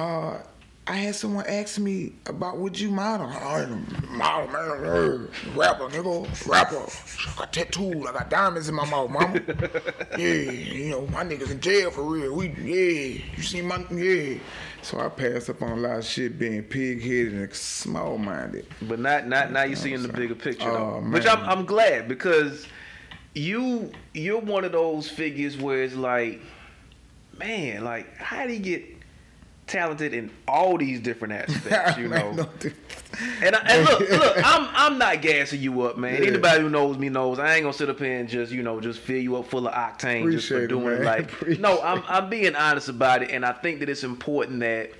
uh, I had someone ask me about would you model. I model, man, rapper, nigga, rapper. I got tattoos, I got diamonds in my mouth, mama. yeah, you know, my niggas in jail for real. We, yeah, you see my, yeah. So I passed up on a lot of shit being pig headed and small minded. But not, not now you see in the bigger picture though. Oh, Which I'm, I'm glad because you, you're one of those figures where it's like, man, like how do you get talented in all these different aspects, you know. and, I, and look, look, I'm I'm not gassing you up, man. Yeah. Anybody who knows me knows I ain't gonna sit up here and just you know just fill you up full of octane Appreciate just for doing it, like. Appreciate no, I'm I'm being honest about it, and I think that it's important that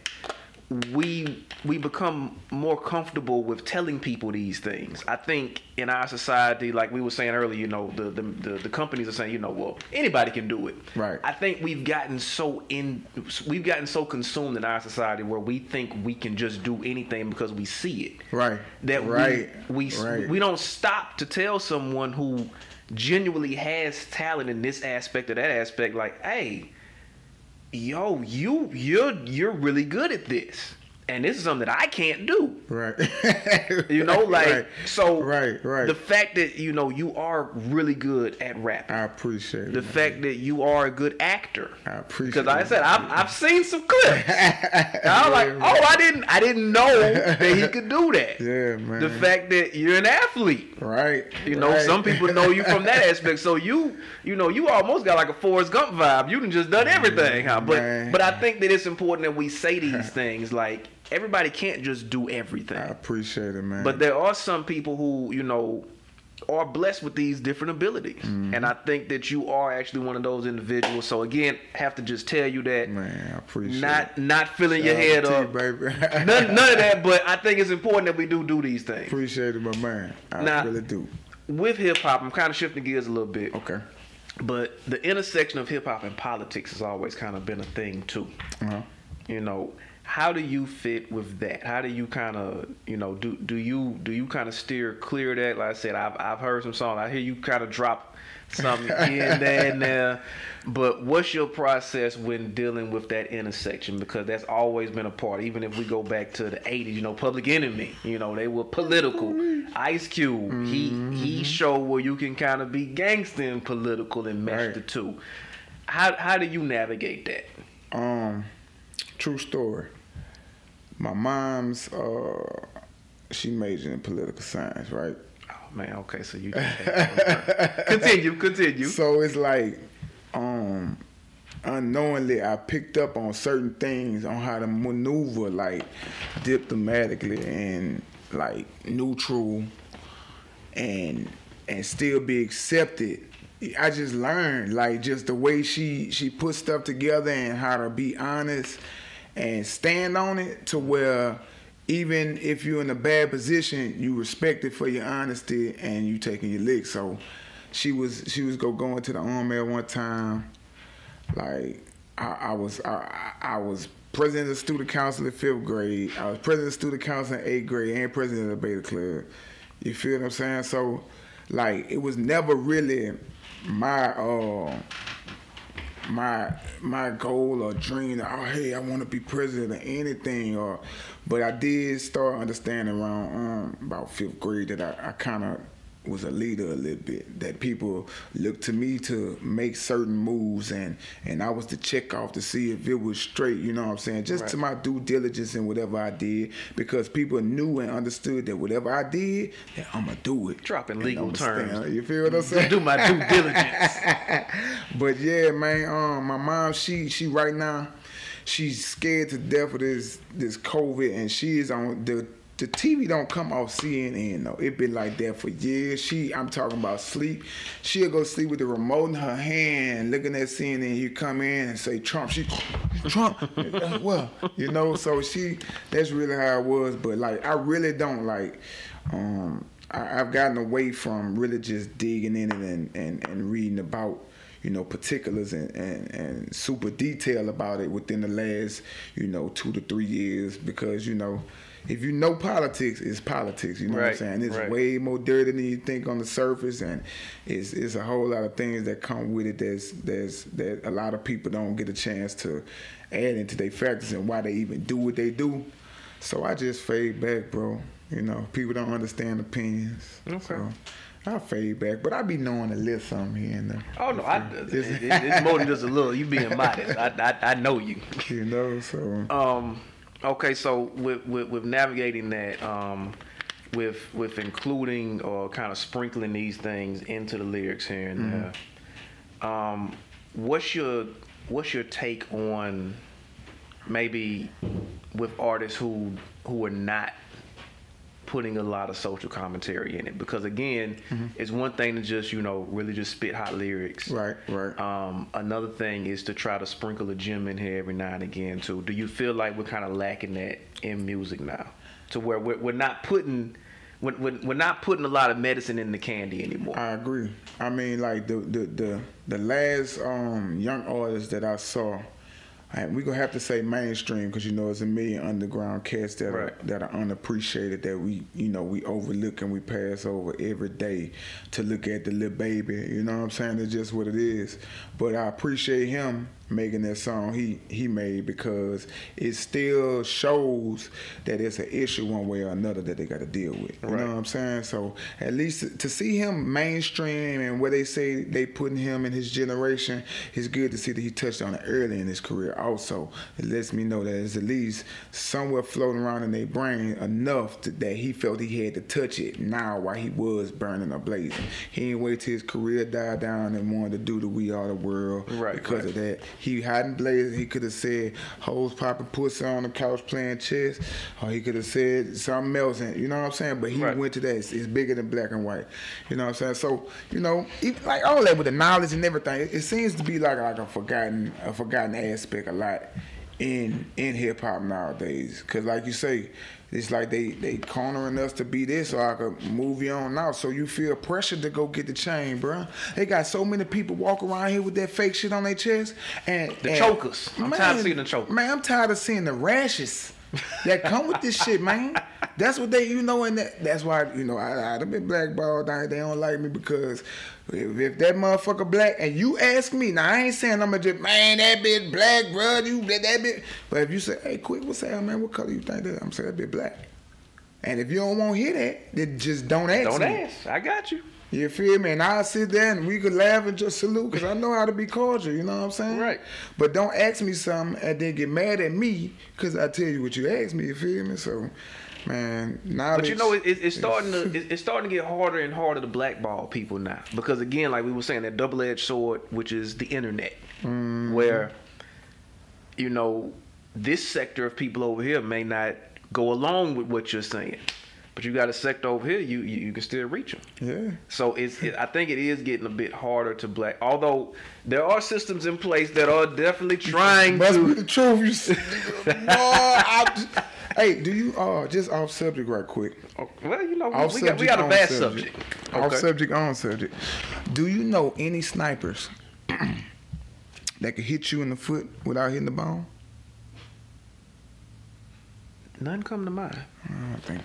we we become more comfortable with telling people these things. I think in our society, like we were saying earlier, you know, the the, the, the companies are saying, you know, well, anybody can do it. Right. I think we've gotten so in we've gotten so consumed in our society where we think we can just do anything because we see it. Right. That right. we we right. we don't stop to tell someone who genuinely has talent in this aspect or that aspect, like, hey yo, you you're you're really good at this. And this is something that I can't do. Right. you know, like right. so right, right. The fact that, you know, you are really good at rap. I appreciate it. The man. fact that you are a good actor. I appreciate Because like I said, I've, I've seen some clips. I was like, oh, I didn't I didn't know that he could do that. Yeah, man. The fact that you're an athlete. Right. You know, right. some people know you from that aspect. So you you know, you almost got like a Forrest Gump vibe. You done just done everything, huh? But man. but I think that it's important that we say these things like everybody can't just do everything. I appreciate it, man. But there are some people who, you know, are blessed with these different abilities. Mm-hmm. And I think that you are actually one of those individuals. So again, have to just tell you that Man, I appreciate not it. not filling Shout your head up. You, baby. none, none, of that, but I think it's important that we do do these things. Appreciate it, my man. I now, really do. With hip hop, I'm kind of shifting gears a little bit. Okay. But the intersection of hip hop and politics has always kind of been a thing too. Uh-huh. You know, how do you fit with that? How do you kind of, you know, do do you do you kind of steer clear of that? Like I said, I've I've heard some songs. I hear you kind of drop something in there and there. But what's your process when dealing with that intersection? Because that's always been a part. Even if we go back to the '80s, you know, Public Enemy, you know, they were political. Ice Cube, mm-hmm. he he mm-hmm. showed where you can kind of be gangster and political and mesh right. the two. How how do you navigate that? Um, true story my mom's uh, she majored in political science, right? Oh man, okay, so you continue, continue. So it's like, um, unknowingly, I picked up on certain things on how to maneuver, like diplomatically and like neutral, and and still be accepted. I just learned like just the way she she put stuff together and how to be honest and stand on it to where even if you're in a bad position, you respect it for your honesty and you taking your lick. So she was she was go going to the army at one time. Like I, I was I, I was president of the student council in fifth grade. I was president of the student council in eighth grade and president of the Beta Club. You feel what I'm saying? So like it was never really my uh my my goal or dream. Oh, hey, I want to be president or anything. Or, but I did start understanding around um, about fifth grade that I, I kind of was a leader a little bit. That people looked to me to make certain moves, and and I was the check off to see if it was straight. You know what I'm saying? Just Right. to my due diligence and whatever I did, because people knew and understood that whatever I did, that I'ma do it. Dropping legal terms. stand. You feel what I'm saying? Do my due diligence. but yeah, man, um, my mom, she she right now, she's scared to death of this this COVID, and she is on the the TV don't come off CNN though. It been like that for years. She, I'm talking about sleep. She'll go sleep with the remote in her hand, looking at CNN. You come in and say Trump. She, Trump. well, you know. So she, that's really how it was. But like, I really don't like. Um, I, I've gotten away from really just digging in it and, and, and reading about you know particulars and, and, and super detail about it within the last you know two to three years because you know if you know politics it's politics you know what I'm saying it's right. way more dirty than you think on the surface and it's, it's a whole lot of things that come with it that's that's that a lot of people don't get a chance to add into their factors and why they even do what they do so I just fade back bro you know people don't understand opinions Okay. so I fade back, but I be knowing a little something here and there. Oh no, I, it, it- it's more than just a little. You being modest. I, I, I know you. You know, so Um, okay, so with, with with navigating that, um, with with including or kind of sprinkling these things into the lyrics here and there, um, what's your what's your take on maybe with artists who who are not putting a lot of social commentary in it because again it's one thing to just you know really just spit hot lyrics right, right. um, another thing is to try to sprinkle a gem in here every now and again too. Do you feel like we're kind of lacking that in music now, to where we're, we're not putting we're, we're, we're not putting a lot of medicine in the candy anymore? I agree. I mean, like the the the, the last um, young artist that I saw, and we gonna have to say mainstream because you know it's a million underground cats that are that are unappreciated that we you know we overlook and we pass over every day to look at the little baby. You know what I'm saying? It's just what it is. But I appreciate him making that song he he made because it still shows that it's an issue one way or another that they got to deal with. You Right. know what I'm saying? So at least to see him mainstream and where they say they putting him in his generation, it's good to see that he touched on it early in his career. Also, it lets me know that it's at least somewhere floating around in their brain enough to, that he felt he had to touch it now while he was burning or blazing. He didn't wait till his career died down and wanted to do the We Are the World Right, because right. of that. He hadn't blazed. He could have said hoes popping pussy on the couch playing chess, or he could have said something else. And you know what I'm saying? But he Right. went to that. It's, it's bigger than black and white. You know what I'm saying? So you know, even, like all that with the knowledge and everything, it, it seems to be like like a forgotten a forgotten aspect a lot in in hip hop nowadays. Cause like you say. It's like they they cornering us to be this, or I could move you on now. So you feel pressure to go get the chain, bruh. They got so many people walk around here with that fake shit on their chest, and The and- chokers. I'm tired of seeing the chokers. Man, I'm tired of seeing the rashes that come with this shit, man. That's what they, you know, and that, that's why, you know, I, I've been blackballed. I, they don't like me because if, if that motherfucker black, and you ask me, now I ain't saying I'm gonna just, man, that bitch black, bro, you that, that bitch. But if you say, hey, quick, what's that, man? What color you think that? I'm saying that bitch black. And if you don't want to hear that, then just don't ask Don't me. ask. I got you. You feel me? And I'll sit there and we could laugh and just salute because I know how to be cordial, you know what I'm saying? Right. But don't ask me something and then get mad at me because I tell you what you asked me, you feel me? So, man, knowledge. But you know, it, it, it's starting to it, it's starting to get harder and harder to blackball people now because again, like we were saying, that double edged sword, which is the internet, mm-hmm. where you know this sector of people over here may not go along with what you're saying, but you got a sector over here, you you, you can still reach them. Yeah. So it's it, I think it is getting a bit harder to black. Although there are systems in place that are definitely trying Must be to. the truth. You. Boy, I just- hey, do you, uh, just off subject right quick. Oh, Well, you know, we, Off we got we got a bad subject. Off Okay. subject, on subject. Do you know any snipers that could hit you in the foot without hitting the bone? None come to mind. I don't think.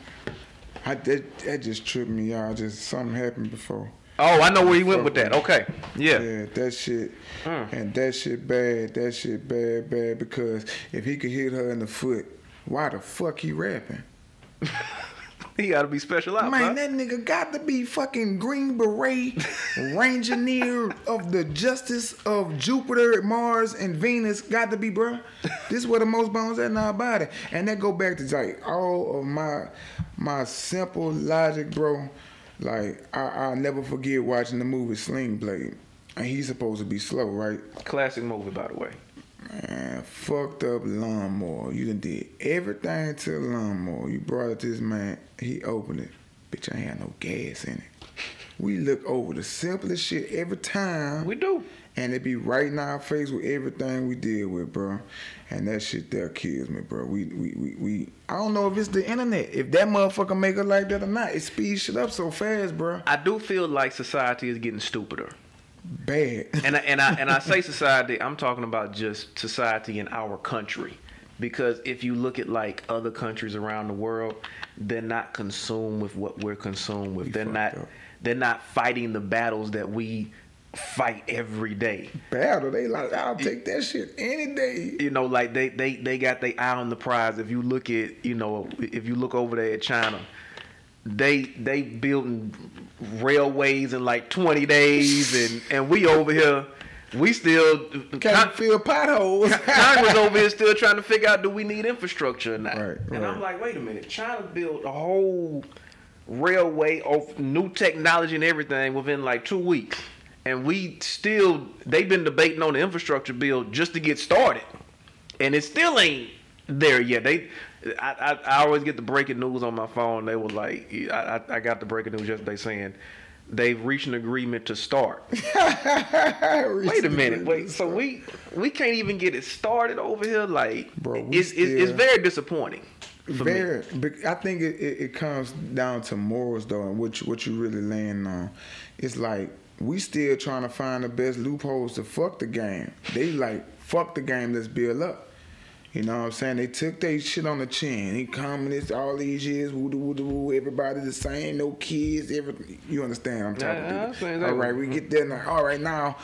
I, that, that just tripped me out. Just something happened before. Oh, I know where he went with that. Okay. Yeah. Yeah, that shit. Mm. And that shit bad. That shit bad, bad. Because if he could hit her in the foot, why the fuck he rapping? He got to be special out, Man, huh? that nigga got to be fucking Green Beret, Rangineer of the Justice of Jupiter, Mars, and Venus. Got to be, bro. This is where the most bones at in our body. And that go back to like all of my my simple logic, bro. Like I, I'll never forget watching the movie Sling Blade. And he's supposed to be slow, right? Classic movie, by the way. Man, fucked up lawnmower. You done did everything to the lawnmower. You brought it to this man. He opened it. Bitch, I ain't had no gas in it. We look over the simplest shit every time. We do. and it be right in our face with everything we deal with, bro. And that shit there kills me, bro. We we, we we I don't know if it's the internet. If that motherfucker make it like that or not, it speeds shit up so fast, bro. I do feel like society is getting stupider. Bad. and I, and I and I say society, I'm talking about just society in our country, because if you look at like other countries around the world, they're not consumed with what we're consumed with. We they're not up. they're not fighting the battles that we fight every day. Battle. They like, I'll take that shit any day. You know, like they they they got their eye on the prize. If you look at you know if you look over there at China. They they building railways in like 20 days and and we over here we still Can't fill potholes. Congress over here still trying to figure out do we need infrastructure or not. Right, and I'm like, wait a minute, China built a whole railway of new technology and everything within like two weeks. And we still they've been debating on the infrastructure bill just to get started. And it still ain't there yet. They I, I, I always get the breaking news on my phone. They were like I, I I got the breaking news yesterday saying they've reached an agreement to start. Wait a minute. Wait. So we we can't even get it started over here. Like, Bro, it's, it's, it's very disappointing. For me. Very, but I think it, it, it comes down to morals though, and what you, what you really laying on. It's like we still trying to find the best loopholes to fuck the game. They like fuck the game. Let's build up. You know what I'm saying? They took their shit on the chin. He communist all these years, woo woo woo. Everybody the same, no kids. everything. you understand? what I'm talking Yeah, to. All right, we get there. Now, all right, now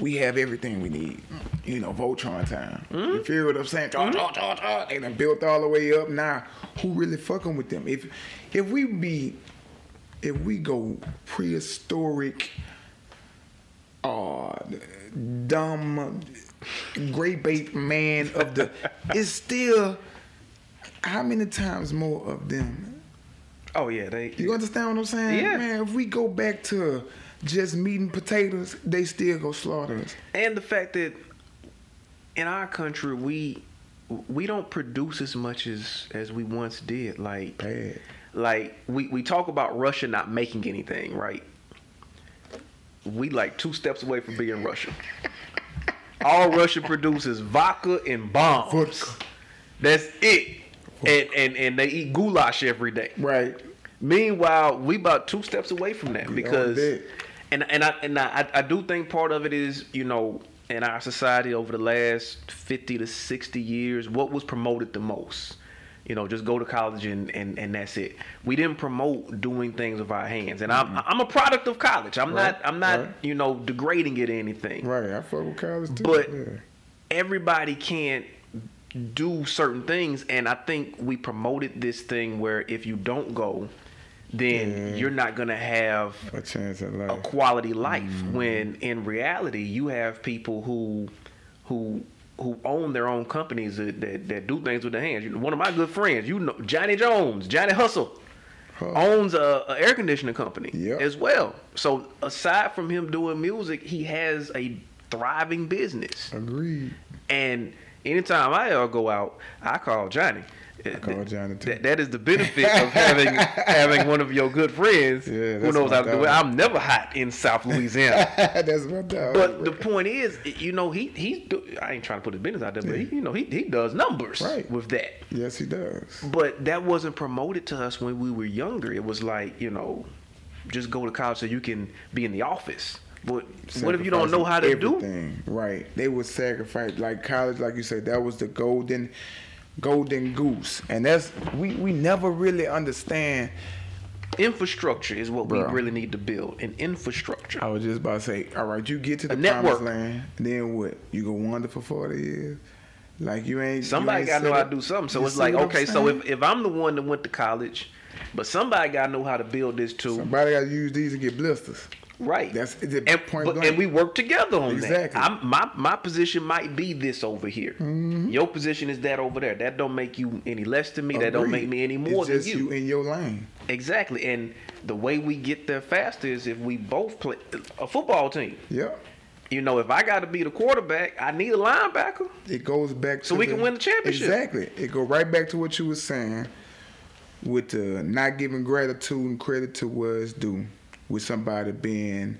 we have everything we need. You know, Voltron time. Hmm? You feel what I'm saying? Char, char, char, char. They done built all the way up. Now, who really fucking with them? If if we be if we go prehistoric, uh, dumb, great bait man of the, it's still how many times more of them? Oh yeah, they. You understand what I'm saying? Yeah. Man, if we go back to just meat and potatoes, they still go slaughter us. and the fact that in our country we we don't produce as much as as we once did. Like Bad. like we we talk about Russia not making anything, right? We like two steps away from being Russia. All Russia produces vodka and bombs. Vodka. That's it. And, and and they eat goulash every day. Right. Meanwhile, we about two steps away from that because, and and I and I, I do think part of it is you know in our society over the last fifty to sixty years, what was promoted the most? You know, just go to college and, and, and that's it. We didn't promote doing things with our hands, and I'm mm-hmm. I'm a product of college. I'm Right, not I'm not right. you know degrading it or anything Right. I fuck with college too. but yeah. everybody can't do certain things and i think we promoted this thing where if you don't go then Yeah. you're not gonna have a chance at life, a quality life mm-hmm. when in reality you have people who who who own their own companies that, that, that do things with their hands. One of my good friends, you know, Johnny Jones, Johnny Hustle, Huh. owns a, a air conditioning company Yep. as well. So aside from him doing music, he has a thriving business. Agreed. And anytime I ever go out, I call Johnny. I call Johnny, too. That, that is the benefit of having having one of your good friends Yeah, who knows how to do it. I'm never hot in South Louisiana. That's my dog. But the point is, you know, he he's do, I ain't trying to put his business out there, but he, you know, he he does numbers Right. with that. yes, he does. But that wasn't promoted to us when we were younger. It was like, you know, just go to college so you can be in the office. But what if you don't know how to do? everything? Right. They would sacrifice like college, like you said, that was the golden golden goose. And that's we, we never really understand Infrastructure is what we really need to build. An infrastructure. I was just about to say, all right, you get to the promised land, then what? You go wander for forty years, like you ain't. Somebody got to know how to do something. So it's like, okay, so if, if I'm the one that went to college, but somebody got to know how to build this too. somebody got to use these to get blisters. Right. That's the and, point but- and we work together on that. Exactly. that. I'm, my my position might be this over here. Mm-hmm. Your position is that over there. That don't make you any less than me. That don't make me any more it's than just you. you in your lane. Exactly. And the way we get there faster is if we both play a football team. Yep. You know, if I got to be the quarterback, I need a linebacker. It goes back to So we can win the championship. Exactly. It go right back to what you were saying with the not giving gratitude and credit to what it's due, with somebody being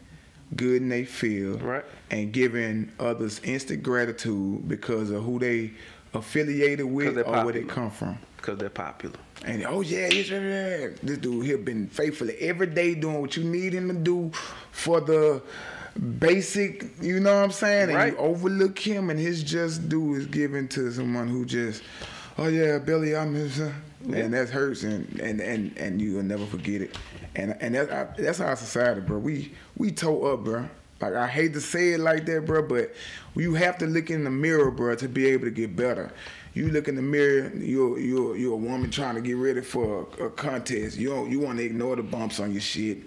good in their field, Right. and giving others instant gratitude because of who they affiliated with or where they come from. Because they're popular. And oh yeah, this, dude here been faithfully every day doing what you need him to do for the basic, you know what I'm saying? And Right. you overlook him and his just due is given to someone who just, oh yeah, Billy, I'm his, uh, uh, and that hurts and and and and you will never forget it. And and that's our- that's our society, bro. We we toe up, bro. Like I hate to say it like that, bro, but you have to look in the mirror, bro, to be able to get better. You look in the mirror, you're you're you're a woman trying to get ready for a, a contest. You don't, you want to ignore the bumps on your shit,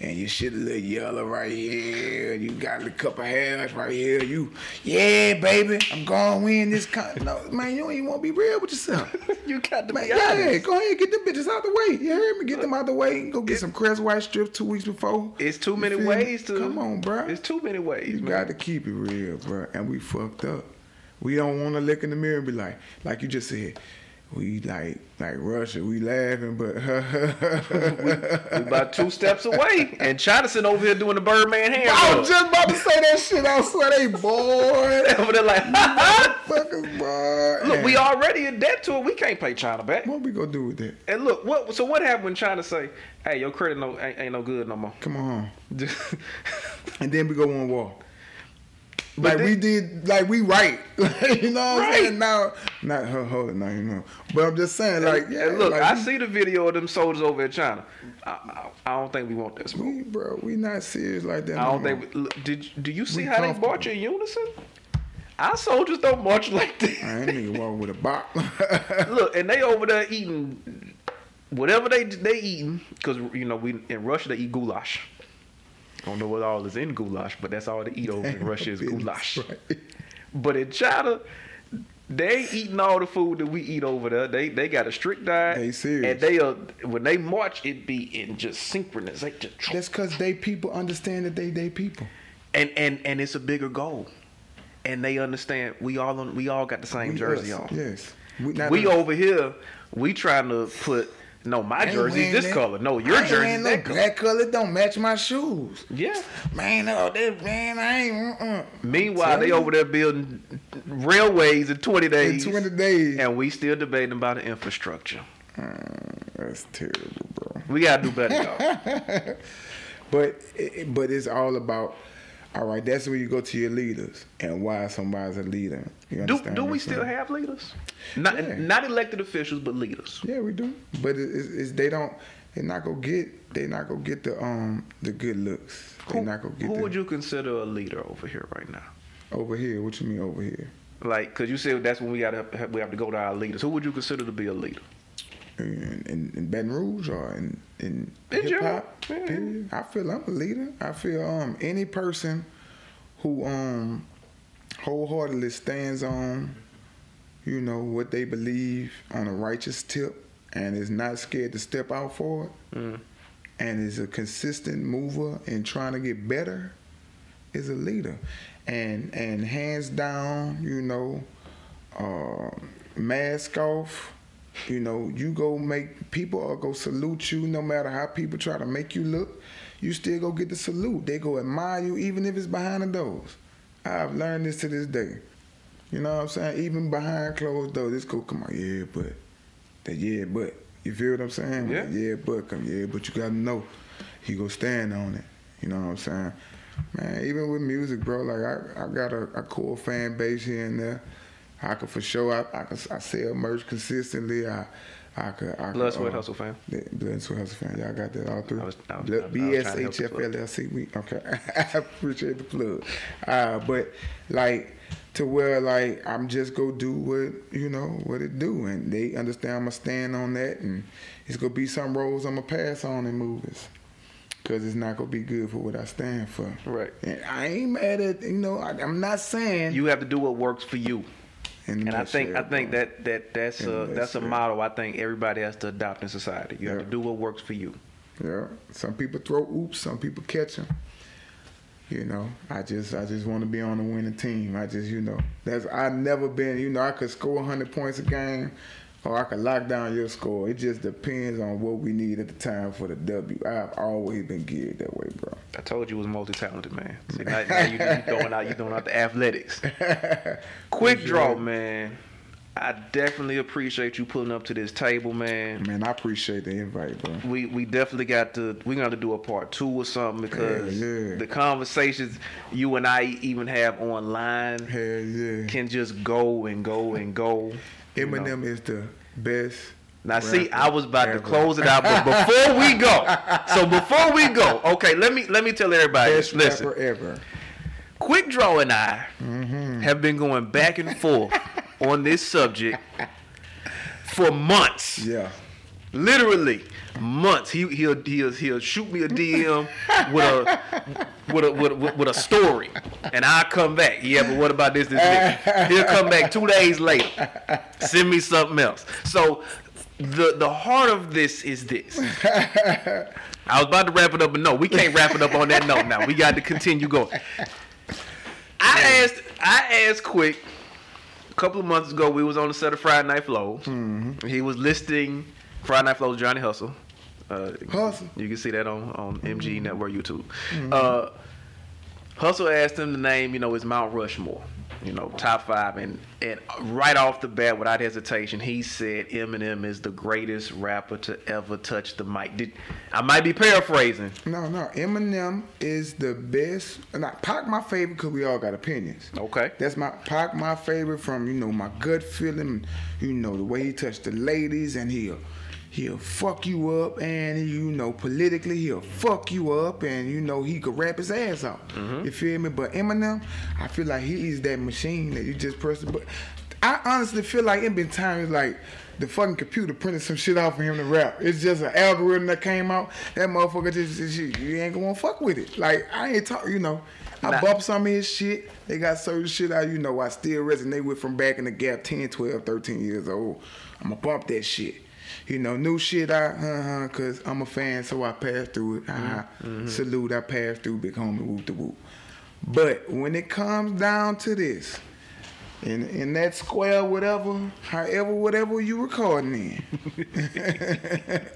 and your shit a little yellow right here. You got a cup of hairs right here. You, yeah, baby, I'm gonna win this con. No, man, you don't even want to be real with yourself. you got to Man, be yeah, go ahead, get them bitches out the way. You hear me? Get them out the way. Go get some Crest White strips two weeks before. It's too many me? ways to. Come on, bro. It's too many ways, You man. got to keep it real, bro. And we fucked up. We don't want to look in the mirror and be like, like you just said, we like like Russia. We laughing, but We about two steps away, and China sitting over here doing the Birdman hand. I was just about to say that shit. I swear they boy, over there like, boy. look, we already in debt to it. We can't pay China back. What we gonna do with that? And look, what? So what happened when China say, "Hey, your credit no ain't, ain't no good no more"? Come on, and then we go on war. Like then- we did, like we right. you know what I'm Right. saying? Now, not her hold it now, you know. But I'm just saying, like, yeah, and look, like, I see the video of them soldiers over in China. I, I, I don't think we want that smoke. We, bro, we not serious like that. I don't think. We, look, did do you see We how they march in unison? Our soldiers don't march like that. I ain't nigga walk with a bop. Look, and they over there eating whatever they they eating because you know we in Russia they eat goulash. I don't know what all is in goulash, but that's all they eat over in Russia is goulash. Right. But in China, they eating all the food that we eat over there. They they got a strict diet. They serious. And they are when they march, it be in just synchronous. They just That's cause they people understand that they they people. and and and it's a bigger goal. And they understand we all on, we all got the same We jersey us, on. Yes. We, we over here, we trying to put no my jersey's this that. color. No, your I jersey's that no color. black color. Don't match my shoes. Yeah. Man, Oh, that man, I ain't. Uh-uh. Meanwhile, they you. over there building railways in 20 days. in twenty days. And we still debating about the infrastructure. Mm, that's terrible, bro. We gotta do better, y'all. But but it's all about. All right, that's where you go to your leaders and why somebody's a leader. You do do we still have leaders? Not Yeah. not elected officials, but leaders. Yeah, we do. But it, it's, it's they don't. They not gonna get. They not gonna get the um the good looks. They Who, not gonna get who the, would you consider a leader over here right now? over here. What you mean over here? Like, cause you said that's when we gotta we have to go to our leaders. Who would you consider to be a leader? In, in, in Baton Rouge or in in hip hop? yeah. I feel I'm a leader. I feel um any person who um wholeheartedly stands on you know what they believe on a righteous tip and is not scared to step out for it Mm. and is a consistent mover in trying to get better is a leader and and hands down you know uh, mask off you know you go make people are go salute you no matter how people try to make you look. You still go get the salute. They go admire you even if it's behind the doors. I've learned this to this day. You know what i'm saying? Even behind closed doors this go come on yeah but that yeah but you feel what i'm saying? Yeah. yeah but come yeah but you gotta know he go stand on it. You know what i'm saying? Man even with music bro like i, I got a, a core fan base here and there I can for sure I, I can I sell merch consistently. I I could. I Blood, could, Sweat, uh, Hustle fam. the Blood, Sweat, Hustle fan. Y'all got that all through. I was- I was- Blood- I was trying to help the BSHFLLC. We okay. I appreciate the plug. Uh, but like to where like I'm just go do what you know what it do, and they understand I'ma stand on that, and it's gonna be some roles I'ma pass on in movies. Cause it's not gonna be good for what I stand for. Right. And I ain't mad at you know. I, I'm not saying. You have to do what works for you. And I think I think that that that's a that's a motto I think everybody has to adopt in society. You have to do what works for you. Yeah. Some people throw oops. Some people catch them. You know, I just I just want to be on the winning team. I just you know that's I've never been. You know, I could score 100 points a game, or I can lock down your score. It just depends on what we need at the time for the W. I've always been geared that way, bro. I told you was multi talented, man. See, now, now you, you throwing out you throwing out the athletics. Quick draw, man. I definitely appreciate you pulling up to this table, man. Man, I appreciate the invite, bro. We we definitely got to we got to do a part two or something because yeah. the conversations you and I even have online Hell yeah. can just go and go and go. You know. Eminem is the best. Now, see, I was about to close it out, but before we go, so before we go, okay, let me let me tell everybody. Best. Listen, rapper ever. Quick Draw and I Mm-hmm. have been going back and forth on this subject for months. Yeah. Literally months. He he'll he'll he'll shoot me a DM with a with a with a, with a story, and I come back. Yeah, but what about this? This, this? He'll come back two days later, send me something else. So the the heart of this is this. I was about to wrap it up, but no, we can't wrap it up on that note. Now we got to continue going. I asked I asked Quick a couple of months ago. We was on the set of Friday Night Flows. Mm-hmm. He was listing Friday Night Flows Johnny Hustle. Uh, Hustle. You can see that on on MG Network YouTube. Uh, Hustle asked him to name, you know, his Mount Rushmore, you know, top five, and and right off the bat, without hesitation, he said Eminem is the greatest rapper to ever touch the mic. Did I might be paraphrasing? No, no. Eminem is the best. Not Pac, my favorite, because we all got opinions. Okay. That's my Pac, my favorite from you know my gut feeling. You know the way he touched the ladies, and he'll he'll fuck you up, and you know politically he'll fuck you up, and you know he could rap his ass off. Mm-hmm. You feel me? But Eminem, I feel like he is that machine that you just press. the But I honestly feel like it been times like. The fucking computer printed some shit off for him to rap. It's just an algorithm that came out. That motherfucker just, just you ain't gonna fuck with it. Like I ain't talk, you know. I Nah. bump some of his shit. They got certain shit I, you know, I still resonate with from back in the gap 10, 12, 13 years old. I'ma bump that shit. You know, new shit I, uh-huh, cause I'm a fan, so I pass through it. I salute, I pass through, big homie, whoop the whoop. But when it comes down to this, in in that square, whatever, however, whatever you recording in,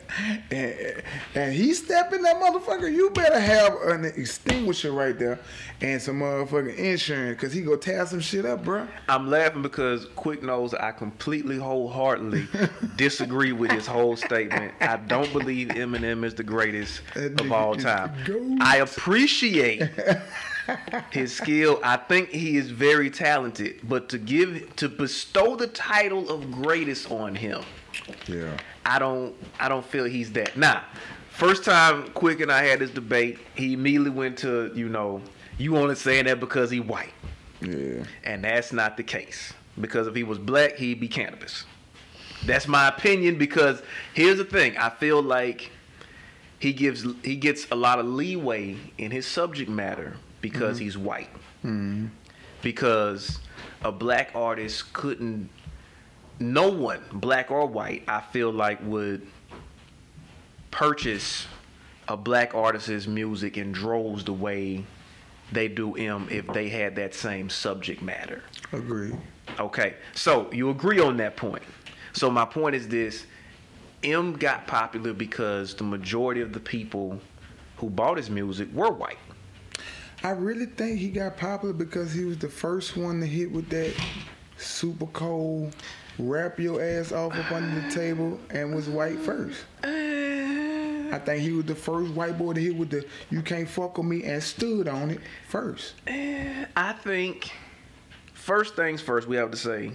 and, and he stepping that motherfucker, you better have an extinguisher right there and some motherfucking insurance, cause he go tear some shit up, bro. I'm laughing because Quick knows I completely wholeheartedly disagree with his whole statement. I don't believe Eminem is the greatest of all time. I appreciate his skill. I think he is very talented, but to give to bestow the title of greatest on him, Yeah. I don't I don't feel he's that. Now, first time Quick and I had this debate, he immediately went to, you know, you only saying that because he white. Yeah. And that's not the case. Because if he was black, he'd be Canibus. That's my opinion because here's the thing. I feel like he gives he gets a lot of leeway in his subject matter because mm-hmm. he's white. Mm-hmm. Because a black artist couldn't no one, black or white, I feel like would purchase a black artist's music in droves the way they do M if they had that same subject matter. Agree. Okay, so you agree on that point. So my point is this: M got popular because the majority of the people who bought his music were white. I really think he got popular because he was the first one to hit with that super cold wrap your ass off up under the table and was white first. I think he was the first white boy to hit with the you can't fuck with me and stood on it first. I think first things first, we have to say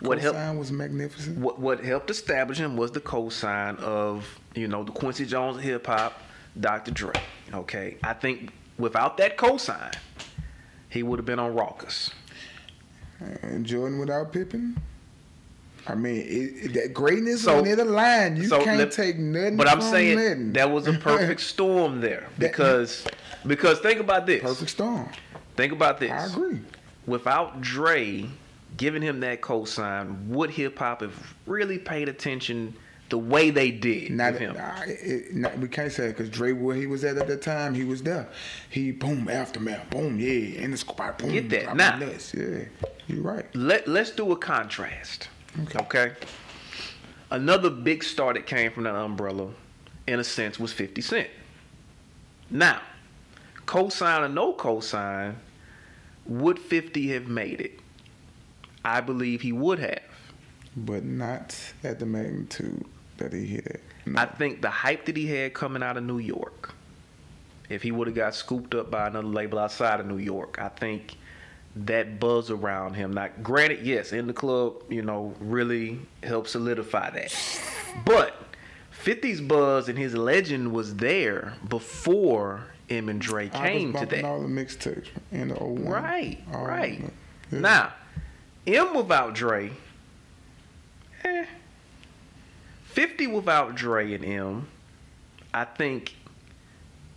what helped was magnificent. what what helped establish him was the cosign of you know the Quincy Jones of hip hop, Dr. Dre. Okay, I think without that cosign, he would have been on Rawkus. And Jordan without Pippen. I mean, it, that greatness So- on the line. You so can't let- take nothing. But I'm saying nothing. that was a perfect storm there because because think about this. perfect storm. Think about this. I agree. Without Dre giving him that cosign, would hip hop have really paid attention the way they did Not, him? nah, it, not- we can't say because Dre, where he was at at that time, he was there. He boom aftermath, boom yeah, in the spot, boom. Get that. Now- nuts. yeah, you're right. Let Let's do a contrast. Okay. Okay. Another big star that came from that umbrella, in a sense, was 50 Cent. Now, cosign or no cosign, would 50 have made it? I believe he would have. But not at the magnitude that he hit. No. I think the hype that he had coming out of New York, if he would have got scooped up by another label outside of New York, I think that buzz around him. Now, granted, yes, in the club, you know, really helped solidify that. But 50's buzz and his legend was there before M and Dre I came was to that. all the mixtapes in the 01. Right, All right. Yeah. Now, M without Dre, eh. 50 without Dre and M, I think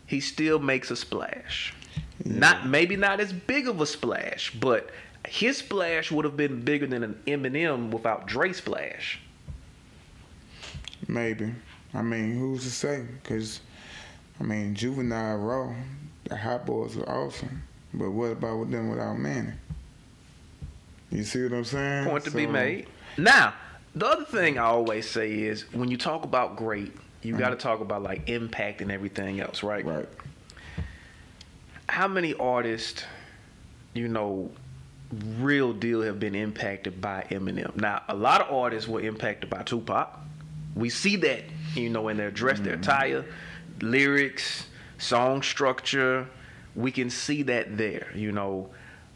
he still makes a splash. Yeah. Not maybe not as big of a splash, but his splash would have been bigger than an Eminem without Dre splash. Maybe. I mean, who's to say? Because, I mean, Juvenile Raw, the Hot Boys were awesome. But what about with them without Mannie? You see what I'm saying? Point to be made. Now, the other thing I always say is when you talk about great, you got to talk about like impact and everything else, right? Right. how many artists, you know, real deal have been impacted by Eminem? Now, a lot of artists were impacted by Tupac. We see that, you know, in their dress, their attire, lyrics, song structure. We can see that there. You know,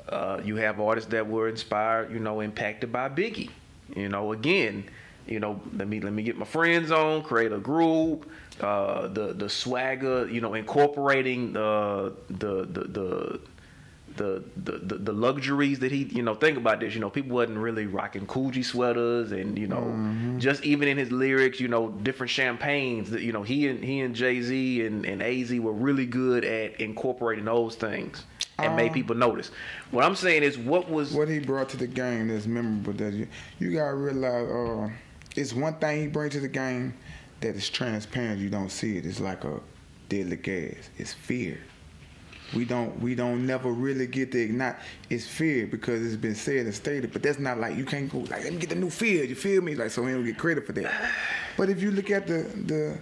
uh, you have artists that were inspired, you know, impacted by Biggie. You know, again, you know, let me let me get my friends on, create a group, uh, the the swagger, you know, incorporating the the the the the, the, the, luxuries that he you know think about this you know people wasn't really rocking Coogi sweaters and you know just even in his lyrics you know different champagnes that you know he and he and Jay Z and and Az were really good at incorporating those things and made Uh, people notice. What I'm saying is what was What he brought to the game that's memorable that you, you gotta realize uh, it's one thing he brings to the game that is transparent. You don't see it. It's like a deadly gas. It's fear. We don't we don't never really get to ignite. It's fear because it's been said and stated. But that's not like you can't go like let me get the new fear. You feel me? Like so he don't get credit for that. But if you look at the the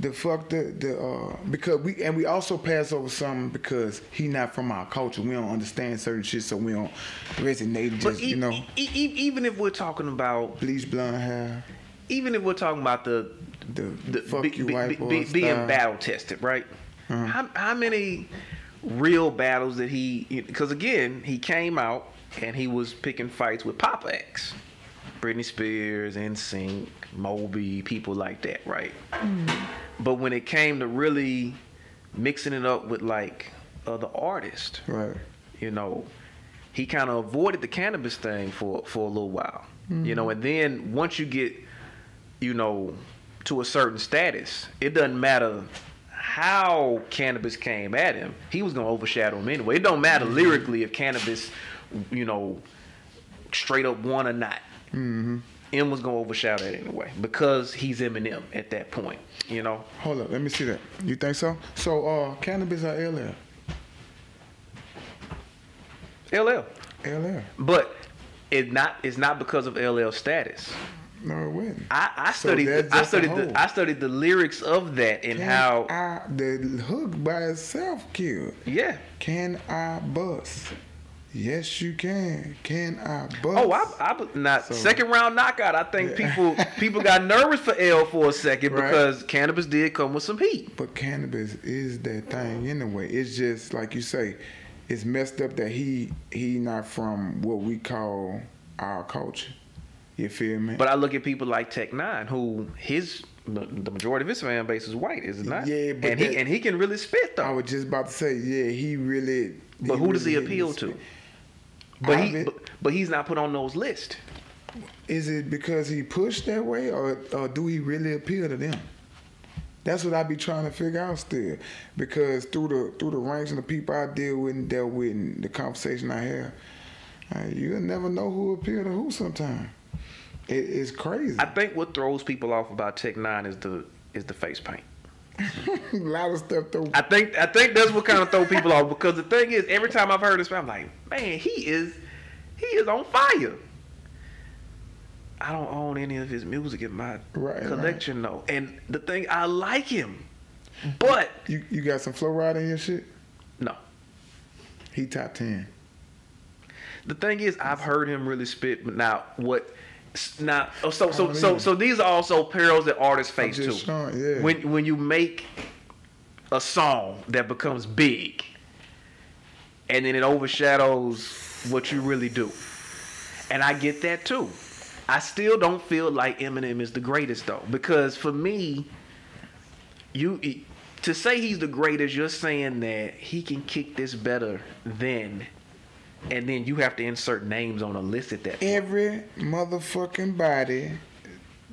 the fuck the the uh because we and we also pass over something because he not from our culture. We don't understand certain shit, so we don't resonate. but Just e- you know, e- e- even if we're talking about bleach blonde hair, even if we're talking about the the, the fuck be- you be- white be- be- being battle tested, right? Uh-huh. How how many real battles that he? Because again, he came out and he was picking fights with Pop X, Britney Spears, NSYNC, Moby, people like that, right? But when it came to really mixing it up with like other artists, Right. you know, he kind of avoided the Canibus thing for for a little while, you know, and then once you get, you know, to a certain status, it doesn't matter how Canibus came at him, he was gonna overshadow him anyway. It don't matter lyrically if Canibus, you know, straight up won or not. Mm-hmm. M was gonna overshadow it anyway because he's Eminem at that point, you know. Hold up, let me see that. You think so? So, uh, Canibus or LL? LL, LL. but it not it's not because of LL status. No, it wasn't. I, I So studied I studied the I studied the lyrics of that and Can how I, the hook by itself killed. yeah. Can I bust? Yes, you can. Can I bust? Oh, I, I not So- second round knockout. I think Yeah. people people got nervous for L for a second Right. because Canibus did come with some heat. But Canibus is that thing anyway. It's just like you say, it's messed up that he he not from what we call our culture. You feel me? But I look at people like Tech N9ne, who his the majority of his fan base is white, is it not? Yeah, but and he and he can really spit though. I was just about to say, yeah, he really. But who does he appeal to? But he but, but he's not put on those lists. Is it because he pushed that way, or, or do he really appeal to them? That's what I be trying to figure out still, because through the through the ranks and the people I deal with and dealt with, and the conversation I have, uh, you'll never know who appeal to who. Sometimes it, it's crazy. I think what throws people off about Tech N9ne is the is the face paint. a lot of stuff though. I think I think that's what kind of throw people off because the thing is, every time I've heard this, I'm like, man, he is he is on fire. I don't own any of his music in my Right, collection though, and the thing I like him, mm-hmm. but You you got some flow ride in your shit. no. He top ten. The thing is, I've heard him really spit, but now what? Now, oh, so so Oh, so so these are also perils that artists face too. showing, yeah. When when you make a song that becomes big, and then it overshadows what you really do, and I get that too. I still don't feel like Eminem is the greatest though, because for me, you to say he's the greatest, you're saying that he can kick this better than, and then you have to insert names on a list at that. point. Every motherfucking body.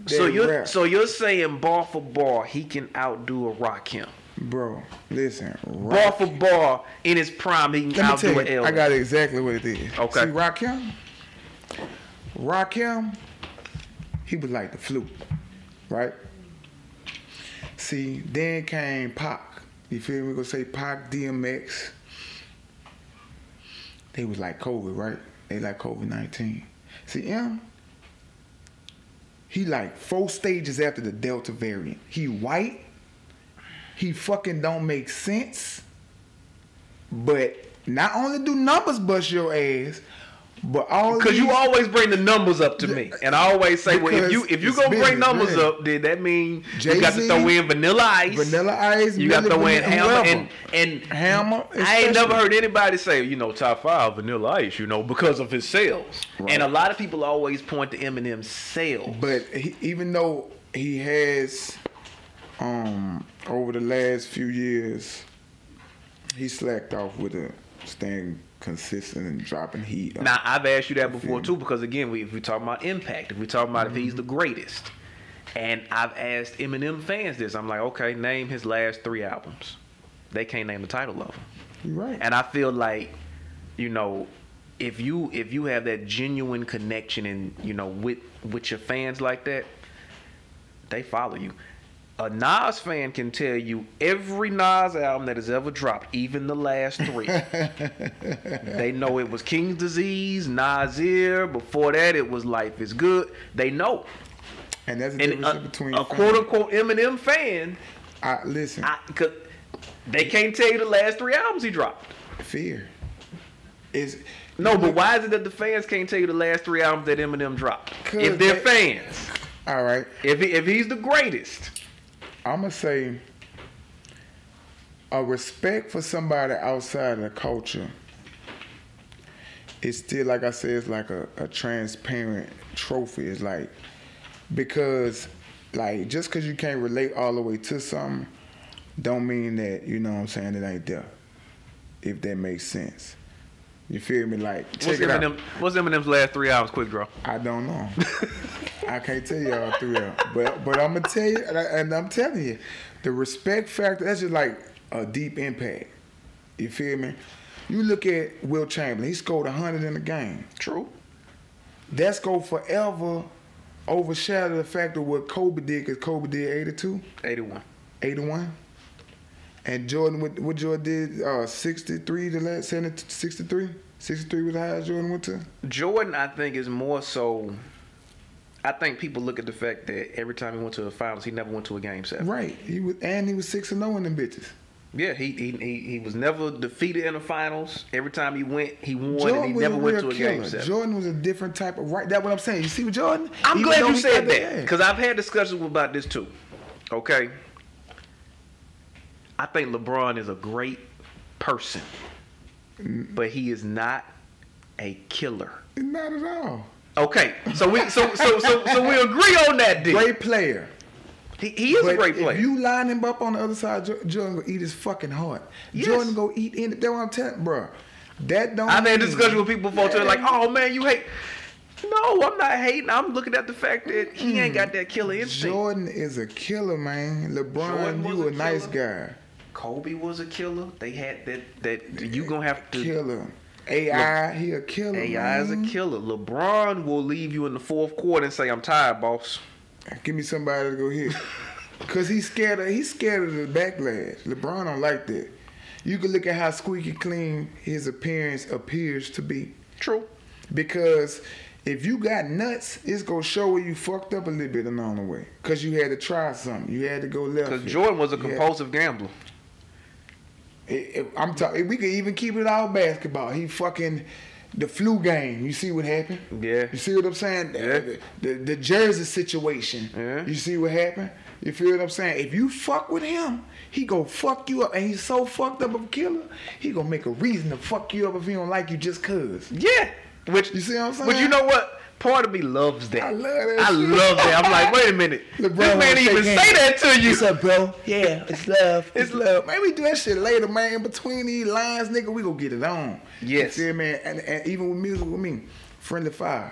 So you're rap. so you're saying bar for bar he can outdo a Rakim. bro. Listen, Bar Rock, for bar in his prime he can Let me outdo tell an you, L. I got exactly what it is. Okay. See, Rakim, Rakim, he was like the flute, right? See, then came Pac. You feel me? We gonna say Pac, DMX. They was like COVID, right? They like COVID nineteen. See, M. He like four stages after the Delta variant. He white. He fucking don't make sense. But not only do numbers bust your ass, but all Because you always bring the numbers up to me, and I always say, well, if you if you gonna bring numbers yeah. up, then that mean you got to throw in Vanilla Ice, Vanilla Ice, you got to throw in Hammer, and and Hammer. I ain't never heard anybody say, you know, top five Vanilla Ice, you know, because of his sales. Right. And a lot of people always point to Eminem's sales. But he, even though he has, um, over the last few years, he slacked off with a staying consistent and dropping heat. Now I've asked you that before too, because again, we, if we talk about impact, if we talk about if he's the mm-hmm. greatest, and I've asked Eminem fans this, I'm like, okay, name his last three albums. They can't name the title of them, You're right. and I feel like, you know, if you if you have that genuine connection and you know with with your fans like that, they follow you. A Nas fan can tell you every Nas album that has ever dropped, even the last three. They know it was King's Disease, Nasir. Before that, it was Life is Good. They know. and that's the And difference a, between a quote unquote Eminem fan, I, listen, I, they can't tell you the last three albums he dropped. fear. Is No, but why is it that the fans can't tell you the last three albums that Eminem dropped? If they're they- fans, all right. if he, if he's the greatest, I'm gonna say a respect for somebody outside of the culture. It's still like I said, it's like a, a transparent trophy. It's like because like just because you can't relate all the way to something, don't mean that you know what I'm saying it ain't there. If that makes sense. You feel me? Like what's check it out. What's Eminem's last three albums? Quick draw. I don't know. I can't tell you all three of them. But but I'm gonna tell you, and, I, and I'm telling you, the respect factor. That's just like a deep impact. You feel me? You look at Wilt Chamberlain. He scored hundred in the game. True. That's go forever overshadow the fact of what Kobe did, because Kobe did 82, 81. 81. And Jordan, what, what Jordan did, uh, 63, the last 70, 63? 63 was the highest Jordan went to? Jordan, I think, is more so. I think people look at the fact that every time he went to the finals, he never went to a game seven. Right. He was, and he was 6 and 0 in them bitches. Yeah, he, he he he was never defeated in the finals. Every time he went, he won, and he never went to a game killer. seven. Jordan was a different type of right. That's what I'm saying. You see with Jordan? I'm Even glad you said that because I've had discussions about this too. Okay, I think LeBron is a great person, but he is not a killer. Not at all. Okay, so we so so so so we agree on that. Deal. Great player. He, he is But a great player. If you line him up on the other side, Jordan gonna eat his fucking heart. Yes. Jordan go eat in. That's what I'm telling, bro. That don't. I've had discussions with people before, too, like, "Oh man, you hate." No, I'm not hating. I'm looking at the fact that he ain't got that killer instinct. Jordan is a killer, man. LeBron, you a a, nice guy. Kobe was a killer. They had that. That you gonna have to. Killer. AI, he a killer. AI is a killer. LeBron will leave you in the fourth quarter and say, "I'm tired, boss." Give me somebody to go hit. Cause he's scared of he's scared of the backlash. LeBron don't like that. You can look at how squeaky clean his appearance appears to be. True. Because if you got nuts, it's gonna show where you fucked up a little bit along the way. Cause you had to try something. You had to go left. Because. Jordan was a compulsive gambler. It- it- I'm talking. We could even keep it all basketball. He fucking the flu game. You see what happened? Yeah. You see what I'm saying? Yeah. The, the, the jersey situation. Yeah. You see what happened? You feel what I'm saying? If you fuck with him, he go fuck you up, and he's so fucked up of a killer. He gonna make a reason to fuck you up if he don't like you just cause. Yeah. Which You see what I'm saying? But you know what? Part of me loves that. I love that I shit. love that. I'm like, wait a minute. LeBron this man even say hands. that to you. What's up, bro? Yeah, it's love. It's love. Man, we do that shit later, man. Between these lines, nigga, we gonna get it on. Yes. You feel me? And, and even with music with me, friendly fire.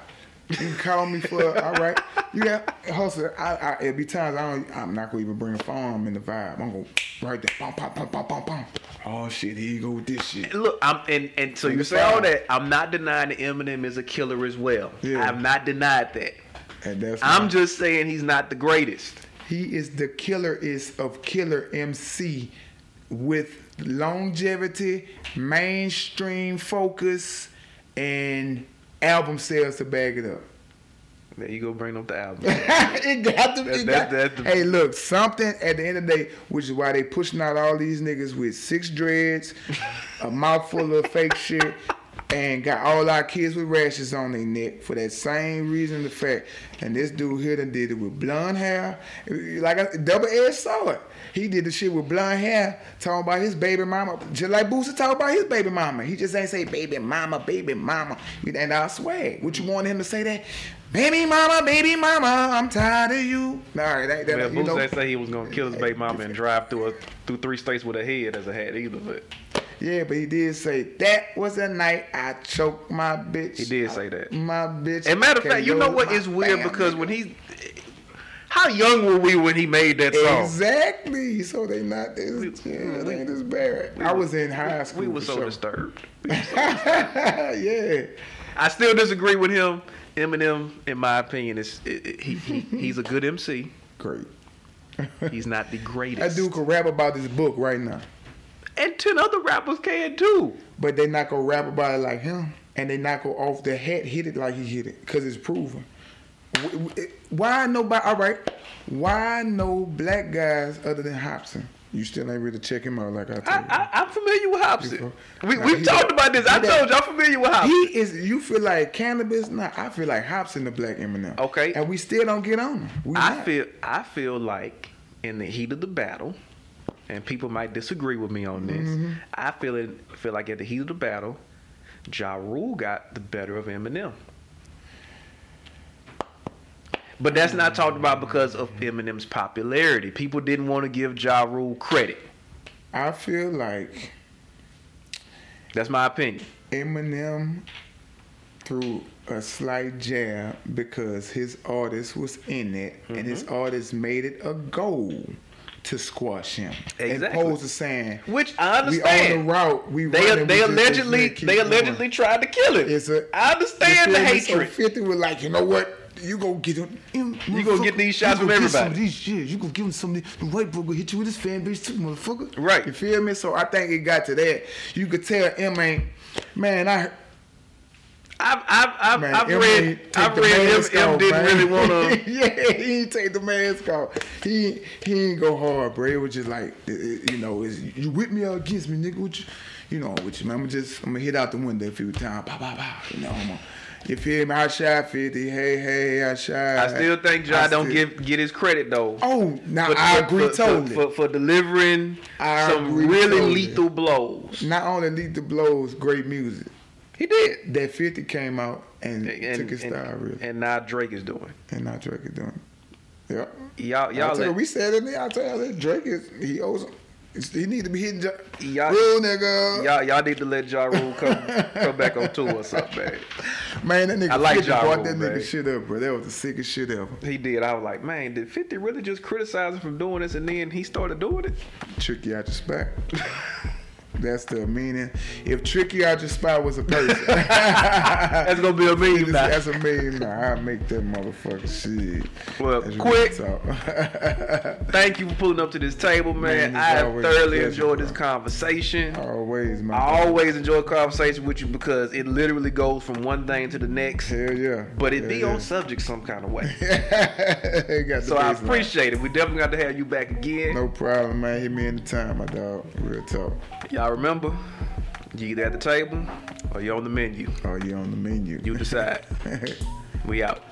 You can call me for all right. You got hustle. I, I it'll be times I don't. I'm not gonna even bring a phone. I'm in the vibe. I'm gonna right there. Bum, bum, bum, bum, bum, bum. Oh shit! Here you go with this shit. And Look, I'm and and so you Friendly say all that. I'm not denying that Eminem is a killer as well. Yeah. I've not denied that. And that's I'm my- just saying he's not the greatest. He is the killer is of killer MC with longevity, mainstream focus, and album sales to back it up. There you go, bring up the album. it got to be. that- hey, look, something at the end of the day, which is why they pushing out all these niggas with six dreads, a mouthful of fake shit, and got all our kids with rashes on their neck for that same reason. The fact, and this dude here done did it with blonde hair, like a double edged sword. He did the shit with blonde hair, talking about his baby mama, just like Boosie talking about his baby mama. He just ain't say baby mama, baby mama, and I swear, would you want him to say that? Baby mama, baby mama, I'm tired of you. All right, that, that, Man, you know, say he was gonna kill his baby mama and drive through a, through three states with a head as a hat either, but yeah, but he did say that was the night I choked my bitch. He did say that. My bitch. And matter of fact, you know what my weird because when he, how young were we when he made that song? Exactly. So they not this. Yeah, they ain't this bad. I was in high school. We were for so sure. disturbed. yeah. I still disagree with him. Eminem, in my opinion, is i- i- he, he he's a good MC. Great. He's not the greatest. That greatest. dude could rap about this book right now. and ten other rappers can too. But they not gonna rap about it like him, and they not go off the head hit it like he hit it, cause it's proven. Why nobody? All right, why no black guys other than Hopsin? You still ain't really check him out like I told I, you. I, I'm familiar with Hopsin. We, Nah, we've talked about this. I told you I'm familiar with Hopsin. he is. You feel like Canibus? Nah, I feel like Hopsin the black Eminem. Okay. and we still don't get on him. We I not. feel I feel like in the heat of the battle, and people might disagree with me on this. Mm-hmm. I feel it feel like at the heat of the battle, Ja Rule got the better of Eminem. But that's not talked about because of Eminem's popularity. People didn't want to give Ja Rule credit. I feel like That's my opinion. Eminem threw a slight jab because his artist was in it, and his Mm-hmm. artist made it a goal to squash him. Exactly. Opposed to saying Which I understand. we on the route, we They running, they we allegedly they going. allegedly tried to kill him. It's a, I understand the feel me? So hatred. Fifty was like, you know what? You go get him. You gonna get these shots from gonna some everybody. of these shit. You gonna give him some. The white boy gonna hit you with his fan base too, motherfucker. Right. You feel me? So I think it got to that. You could tell M ain't. Man, I I've I've I've, Man, I've read I've read M, M didn't man. really want to. yeah, he take the mask off. He he ain't go hard, bro. It was just like you know, is you with me or against me, nigga? What you, you know, which man, I'm just I'm gonna hit out the window a few times. Pow, pow, pow. You know, I'm gonna, you feel me? I shot 50. Hey, hey, I shot. I still think Ja I don't still- give get his credit though. Oh, now For- I for- agree for, totally. for, for, delivering I some really totally. lethal blows. Not only lethal blows, great music. He did. That 50 came out and, and, took his and- style really. and now Drake is doing. And now Drake is doing. it. Yep. Y'all, Y'all let, we said it. I tell you, Drake is he owes. He need to be hitting. Ja- Y'all- Real nigga. y'all, y'all need to let Ja Rule come come back on tour or something, man. Man, that nigga I like 50 Ja brought Rule, that man. nigga shit up, bro. That was the sickest shit ever. He did. I was like, man, did 50 really just criticize him for doing this and then he started doing it? Trick you out your spot. That's the meaning. If Tricky out your spot was a person, That's gonna be a meme now. that's a mean. Nah, I make that motherfucker shit. Well, That's quick. Thank you for pulling up to this table, man. Man, I thoroughly enjoyed this conversation. Always, man. I always enjoy conversation with you because it literally goes from one thing to the next, Hell yeah. but it Hell be yeah. on subject some kind of way. So I appreciate it. We definitely got to have you back again. No problem, man. Hit me anytime, my dog. Real talk. Y'all remember, you either at the table or you on the menu. Oh, you on the menu. You decide. we out.